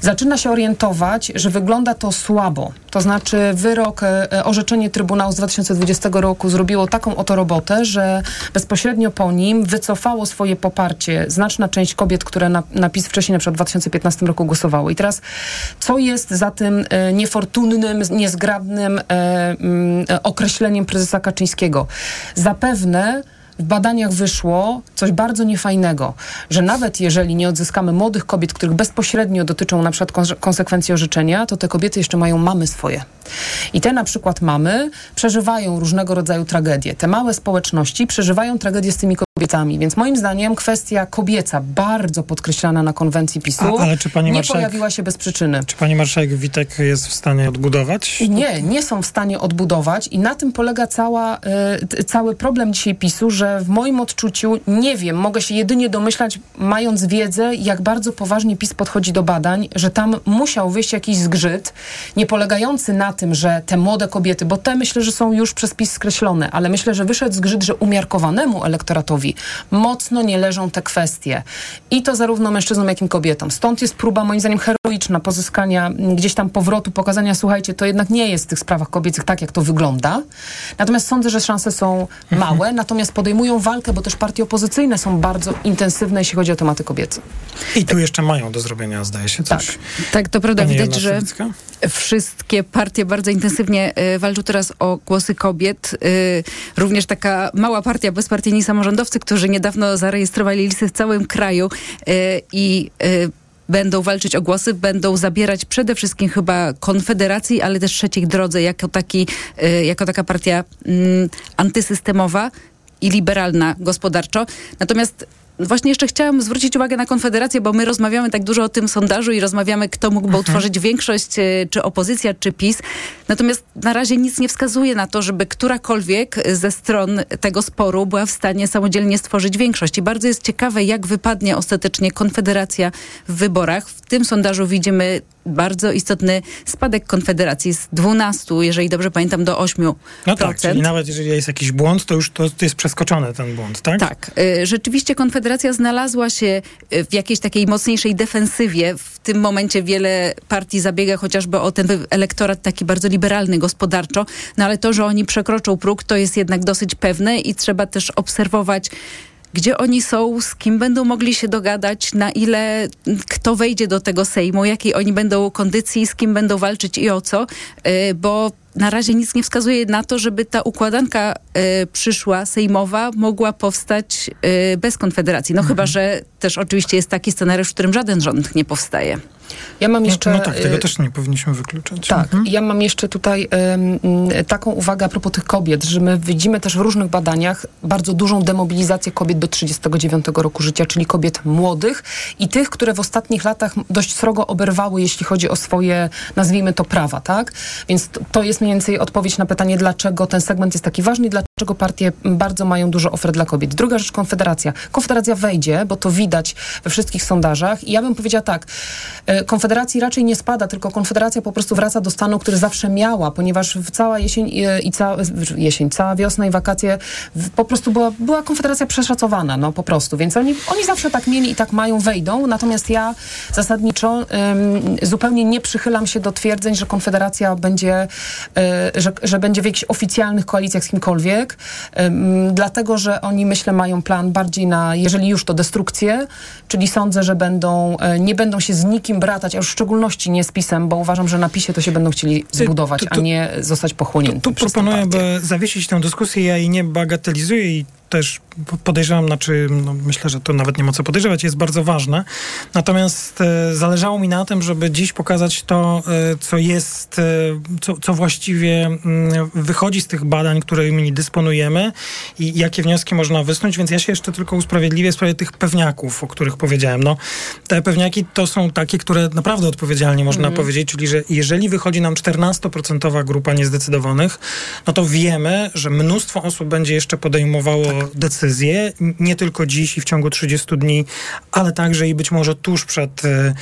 S26: zaczyna się orientować, że wygląda to słabo. To znaczy wyrok, e, orzeczenie Trybunału z 2020 roku zrobiło taką oto robotę, że bezpośrednio po nim wycofało swoje poparcie znaczna część kobiet, które na, na PiS wcześniej na przykład w 2015 roku głosowały. I teraz co jest za tym e, niefortunnym, niezgrabnym mm, określeniem prezesa Kaczyńskiego? Zapewne w badaniach wyszło coś bardzo niefajnego, że nawet jeżeli nie odzyskamy młodych kobiet, których bezpośrednio dotyczą na przykład konsekwencje orzeczenia, to te kobiety jeszcze mają mamy swoje. I te na przykład mamy przeżywają różnego rodzaju tragedie. Te małe społeczności przeżywają tragedię z tymi kobietami, więc moim zdaniem kwestia kobieca, bardzo podkreślana na konwencji PiSu, A, ale czy pani nie pojawiła się bez przyczyny.
S7: Czy pani marszałek Witek jest w stanie odbudować?
S26: Nie, nie są w stanie odbudować i na tym polega cała, y, cały problem dzisiaj PiSu, że w moim odczuciu, nie wiem, mogę się jedynie domyślać, mając wiedzę, jak bardzo poważnie PiS podchodzi do badań, że tam musiał wyjść jakiś zgrzyt, nie polegający na tym, że te młode kobiety, bo te myślę, że są już przez PiS skreślone, ale myślę, że wyszedł zgrzyt, że umiarkowanemu elektoratowi mocno nie leżą te kwestie. I to zarówno mężczyznom, jak i kobietom. Stąd jest próba, moim zdaniem, heroiczna pozyskania gdzieś tam powrotu, pokazania, słuchajcie, to jednak nie jest w tych sprawach kobiecych tak, jak to wygląda. Natomiast sądzę, że szanse są małe, mhm. natomiast podejmują walkę, bo też partie opozycyjne są bardzo intensywne, jeśli chodzi o tematy kobiece.
S7: I tu jeszcze mają do zrobienia, zdaje się, coś.
S25: Tak, tak to prawda. Widać, że wszystkie partie bardzo intensywnie y, walczą teraz o głosy kobiet. Y, również taka mała partia, bezpartyjni samorządowcy, którzy niedawno zarejestrowali listy w całym kraju y, i będą walczyć o głosy, będą zabierać przede wszystkim chyba Konfederacji, ale też Trzeciej Drodze jako, taki, jako taka partia mm, antysystemowa i liberalna gospodarczo. Natomiast Właśnie jeszcze chciałam zwrócić uwagę na Konfederację, bo my rozmawiamy tak dużo o tym sondażu i rozmawiamy, kto mógłby mhm. utworzyć większość, e, czy opozycja, czy PiS. Natomiast na razie nic nie wskazuje na to, żeby którakolwiek ze stron tego sporu była w stanie samodzielnie stworzyć większość. I bardzo jest ciekawe, jak wypadnie ostatecznie Konfederacja w wyborach. W tym sondażu widzimy bardzo istotny spadek Konfederacji z 12, jeżeli dobrze pamiętam, do 8%.
S7: No tak, czyli nawet jeżeli jest jakiś błąd, to już to, to jest przeskoczony ten błąd, tak?
S25: Tak. Y, rzeczywiście Konfederacja znalazła się y, w jakiejś takiej mocniejszej defensywie. W tym momencie wiele partii zabiega chociażby o ten elektorat taki bardzo liberalny gospodarczo, no ale to, że oni przekroczą próg, to jest jednak dosyć pewne i trzeba też obserwować gdzie oni są, z kim będą mogli się dogadać, na ile kto wejdzie do tego Sejmu, jakiej oni będą kondycji, z kim będą walczyć i o co, y, bo na razie nic nie wskazuje na to, żeby ta układanka y, przyszła sejmowa mogła powstać y, bez Konfederacji. No mhm. chyba, że też oczywiście jest taki scenariusz, w którym żaden rząd nie powstaje.
S26: Ja mam no, jeszcze...
S7: No, no tak, tego y, też nie powinniśmy wykluczać.
S26: Tak, mhm. ja mam jeszcze tutaj y, taką uwagę a propos tych kobiet, że my widzimy też w różnych badaniach bardzo dużą demobilizację kobiet do 39 roku życia, czyli kobiet młodych i tych, które w ostatnich latach dość srogo oberwały, jeśli chodzi o swoje, nazwijmy to, prawa, tak? Więc to, jest mniej więcej odpowiedź na pytanie, dlaczego ten segment jest taki ważny i dlaczego partie bardzo mają dużo ofert dla kobiet. Druga rzecz, Konfederacja. Konfederacja wejdzie, bo to widać we wszystkich sondażach i ja bym powiedziała tak, y, Konfederacji raczej nie spada, tylko Konfederacja po prostu wraca do stanu, który zawsze miała, ponieważ w cała jesień i, i cała, jesień, cała wiosna i wakacje po prostu była, była Konfederacja przeszacowana, no po prostu. Więc oni, oni zawsze tak mieli i tak mają, wejdą. Natomiast ja zasadniczo ym, zupełnie nie przychylam się do twierdzeń, że Konfederacja będzie, y, że, że będzie w jakichś oficjalnych koalicjach z kimkolwiek, ym, dlatego, że oni myślę mają plan bardziej na, jeżeli już to destrukcję, czyli sądzę, że będą, y, nie będą się z nikim bratać, a już w szczególności nie z PiSem, bo uważam, że na PiSie to się będą chcieli zbudować,
S7: to- to-
S26: a nie zostać pochłonięci.
S7: Tu proponuję, by zawiesić tę dyskusję. Ja jej nie bagatelizuję i też po- podejrzewam, znaczy no myślę, że to nawet nie ma co podejrzewać, jest bardzo ważne. Natomiast e, zależało mi na tym, żeby dziś pokazać to, e, co jest, e, co, co właściwie mm, wychodzi z tych badań, którymi dysponujemy i jakie wnioski można wysnuć, więc ja się jeszcze tylko usprawiedliwię w sprawie tych pewniaków, o których powiedziałem. No, te pewniaki to są takie, które naprawdę odpowiedzialnie można
S26: Mhm.
S7: powiedzieć, czyli że jeżeli wychodzi nam 14% grupa niezdecydowanych, no to wiemy, że mnóstwo osób będzie jeszcze podejmowało decyzje, nie tylko dziś i w ciągu 30 dni, ale także i być może tuż przed, e,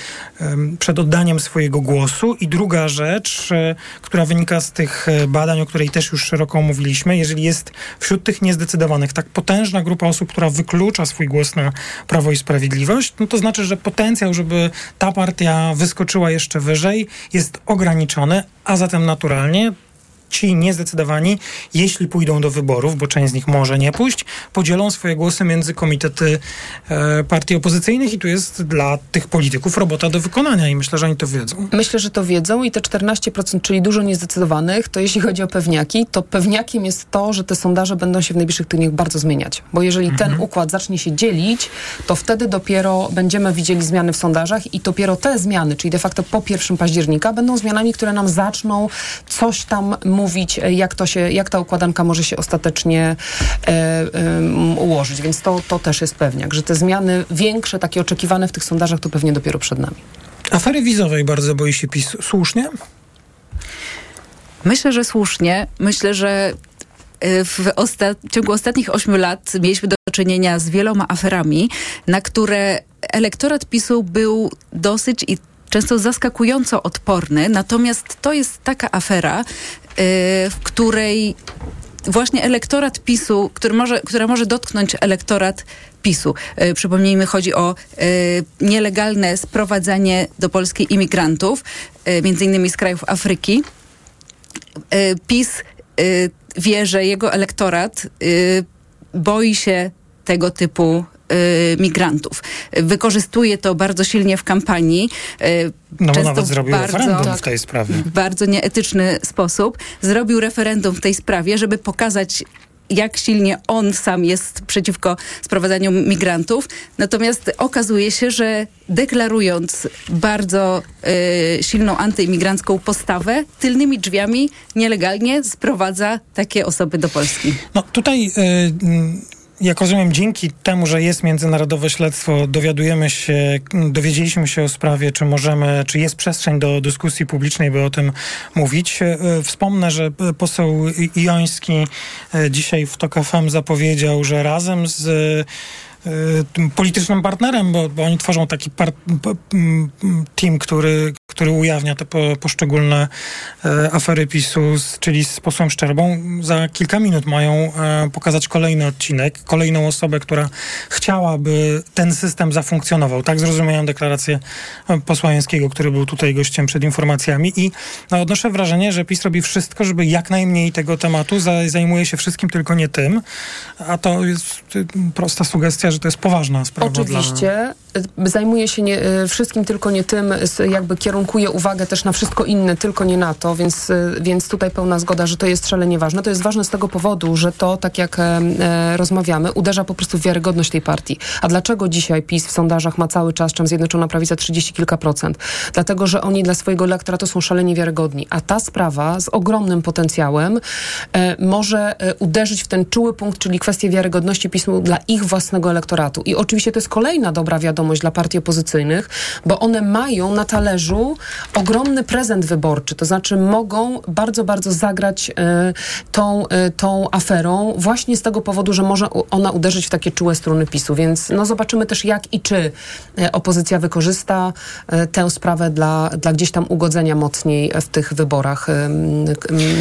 S7: przed oddaniem swojego głosu. I druga rzecz, e, która wynika z tych e, badań, o której też już szeroko mówiliśmy, jeżeli jest wśród tych niezdecydowanych tak potężna grupa osób, która wyklucza swój głos na Prawo i Sprawiedliwość, no to znaczy, że potencjał, żeby ta partia wyskoczyła jeszcze wyżej, jest ograniczony, a zatem naturalnie ci niezdecydowani, jeśli pójdą do wyborów, bo część z nich może nie pójść, podzielą swoje głosy między komitety e, partii opozycyjnych i tu jest dla tych polityków robota do wykonania i myślę, że oni to wiedzą.
S26: Myślę, że to wiedzą i te 14%, czyli dużo niezdecydowanych, to jeśli chodzi o pewniaki, to pewniakiem jest to, że te sondaże będą się w najbliższych tygodniach bardzo zmieniać. Bo jeżeli ten układ zacznie się dzielić, to wtedy dopiero będziemy widzieli zmiany w sondażach i dopiero te zmiany, czyli de facto po 1 października, będą zmianami, które nam zaczną coś tam mówić, e, jak, to się, jak ta układanka może się ostatecznie e, ułożyć. Więc to, to też jest pewniak, że te zmiany większe, takie oczekiwane w tych sondażach, to pewnie dopiero przed nami.
S7: Afery wizowej bardzo boi się PiS. Słusznie?
S25: Myślę, że słusznie. Myślę, że y, w osta- w ciągu ostatnich ośmiu lat mieliśmy do czynienia z wieloma aferami, na które elektorat PiSu był dosyć i często zaskakująco odporny. Natomiast to jest taka afera, y, w której właśnie elektorat PiSu, który może, która może dotknąć elektorat PiSu. E, Przypomnijmy, chodzi o e, nielegalne sprowadzanie do Polski imigrantów, między innymi z krajów Afryki. PiS wie, że jego elektorat boi się tego typu migrantów. Wykorzystuje to bardzo silnie w kampanii. e,
S7: No bo nawet
S25: w
S7: zrobił
S25: bardzo-
S7: referendum w tej sprawie.
S25: w bardzo nieetyczny sposób. Zrobił referendum w tej sprawie, żeby pokazać jak silnie on sam jest przeciwko sprowadzaniu migrantów. Natomiast okazuje się, że deklarując bardzo y, silną antyimigrancką postawę, tylnymi drzwiami nielegalnie sprowadza takie osoby do Polski.
S7: No tutaj, y, jak rozumiem, dzięki temu, że jest międzynarodowe śledztwo, dowiadujemy się, dowiedzieliśmy się o sprawie, czy możemy, czy jest przestrzeń do dyskusji publicznej, by o tym mówić. Y, Wspomnę, że poseł I- Joński y, dzisiaj w TOK FM zapowiedział, że razem z politycznym partnerem, bo, bo oni tworzą taki team, który, który ujawnia te po, poszczególne e, afery PiSu, z, czyli z posłem Szczerbą. Za kilka minut mają e, pokazać kolejny odcinek, kolejną osobę, która chciałaby ten system zafunkcjonował. Tak zrozumiałem deklarację e, posła Jęskiego, który był tutaj gościem przed informacjami i no, odnoszę wrażenie, że PiS robi wszystko, żeby jak najmniej tego tematu, za, zajmuje się wszystkim, tylko nie tym, a to jest y, prosta sugestia, że to jest poważna sprawa.
S26: Oczywiście. Zajmuje się nie, y, wszystkim, tylko nie tym. Jakby kierunkuje uwagę też na wszystko inne, tylko nie na to, więc, y, więc tutaj pełna zgoda, że to jest szalenie ważne. To jest ważne z tego powodu, że to, tak jak e, e, rozmawiamy, uderza po prostu w wiarygodność tej partii. A dlaczego dzisiaj PiS w sondażach ma cały czas, czym Zjednoczona Prawica 30 kilka procent? Dlatego, że oni dla swojego elektoratu są szalenie wiarygodni. A ta sprawa z ogromnym potencjałem e, może e, uderzyć w ten czuły punkt, czyli kwestię wiarygodności PiSu dla ich własnego elektoratu. I oczywiście to jest kolejna dobra wiadomość wiadomość dla partii opozycyjnych, bo one mają na talerzu ogromny prezent wyborczy, to znaczy mogą bardzo, bardzo zagrać e, tą, e, tą aferą właśnie z tego powodu, że może ona uderzyć w takie czułe struny PiSu, więc no zobaczymy też jak i czy e, opozycja wykorzysta tę sprawę dla, dla gdzieś tam ugodzenia mocniej w tych wyborach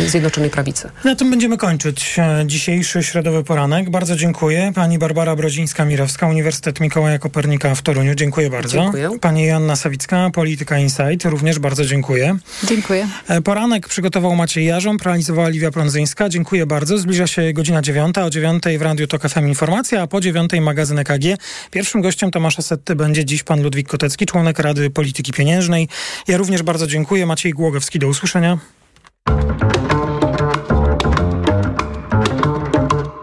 S26: Zjednoczonej Prawicy.
S7: Na tym będziemy kończyć dzisiejszy środowy poranek. Bardzo dziękuję. Pani Barbara Brodzińska-Mirowska, Uniwersytet Mikołaja Kopernika w Toruniu. Dziękuję bardzo.
S25: Dziękuję.
S7: Pani Joanna Sawicka, Polityka Insight. Również bardzo dziękuję.
S25: Dziękuję.
S7: E, Poranek przygotował Maciej Jarząb, realizowała Liwia Prądzyńska. Dziękuję bardzo. Zbliża się godzina dziewiąta. O dziewiątej w Radiu Tok FM Informacja, a po dziewiątej magazyn EKG. Pierwszym gościem Tomasza Setty będzie dziś pan Ludwik Kotecki, członek Rady Polityki Pieniężnej. Ja również bardzo dziękuję. Maciej Głogowski, do usłyszenia.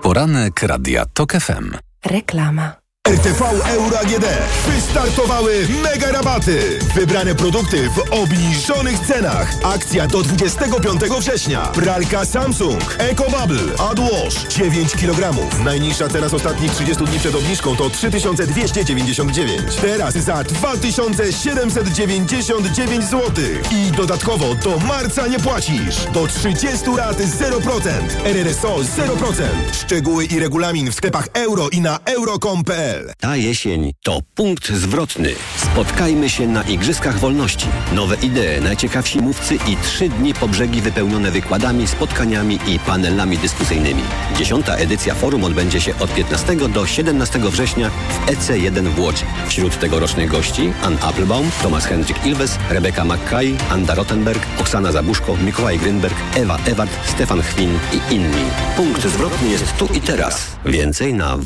S6: Poranek Radia TOK FM.
S21: Reklama.
S36: RTV Euro AGD. Wystartowały mega rabaty. Wybrane produkty w obniżonych cenach. Akcja do 25 września. Pralka Samsung. EcoBubble. AdWash. 9 kg. Najniższa teraz ostatnich 30 dni przed obniżką to 3299. Teraz za 2799 zł. I dodatkowo do marca nie płacisz. Do 30 lat 0%. RRSO 0%. Szczegóły i regulamin w sklepach euro i na euro.com.pl
S37: Ta jesień to punkt zwrotny. Spotkajmy się na Igrzyskach Wolności. Nowe idee, najciekawsi mówcy i trzy dni po brzegi wypełnione wykładami, spotkaniami i panelami dyskusyjnymi. Dziesiąta edycja forum odbędzie się od 15 do 17 września w EC1 w Łodzi. Wśród tegorocznych gości Ann Applebaum, Thomas Hendrik Ilves, Rebeka McKay, Anda Rottenberg, Oksana Zabuszko, Mikołaj Grynberg, Ewa Ewart, Stefan Chwin i inni. Punkt zwrotny jest tu i teraz. Więcej na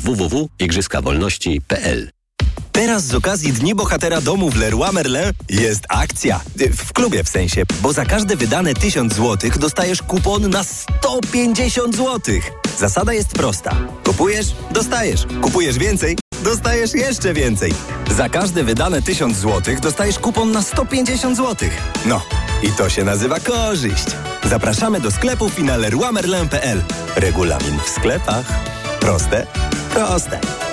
S33: Teraz z okazji Dni Bohatera Domu w Leroy Merlin jest akcja. W klubie w sensie, bo za każde wydane 1000 zł dostajesz kupon na 150 zł. Zasada jest prosta. Kupujesz, dostajesz. Kupujesz więcej, dostajesz jeszcze więcej. Za każde wydane 1000 zł dostajesz kupon na 150 zł. No, i to się nazywa korzyść. Zapraszamy do sklepów i na leroymerlin.pl. Regulamin w sklepach. Proste? Proste.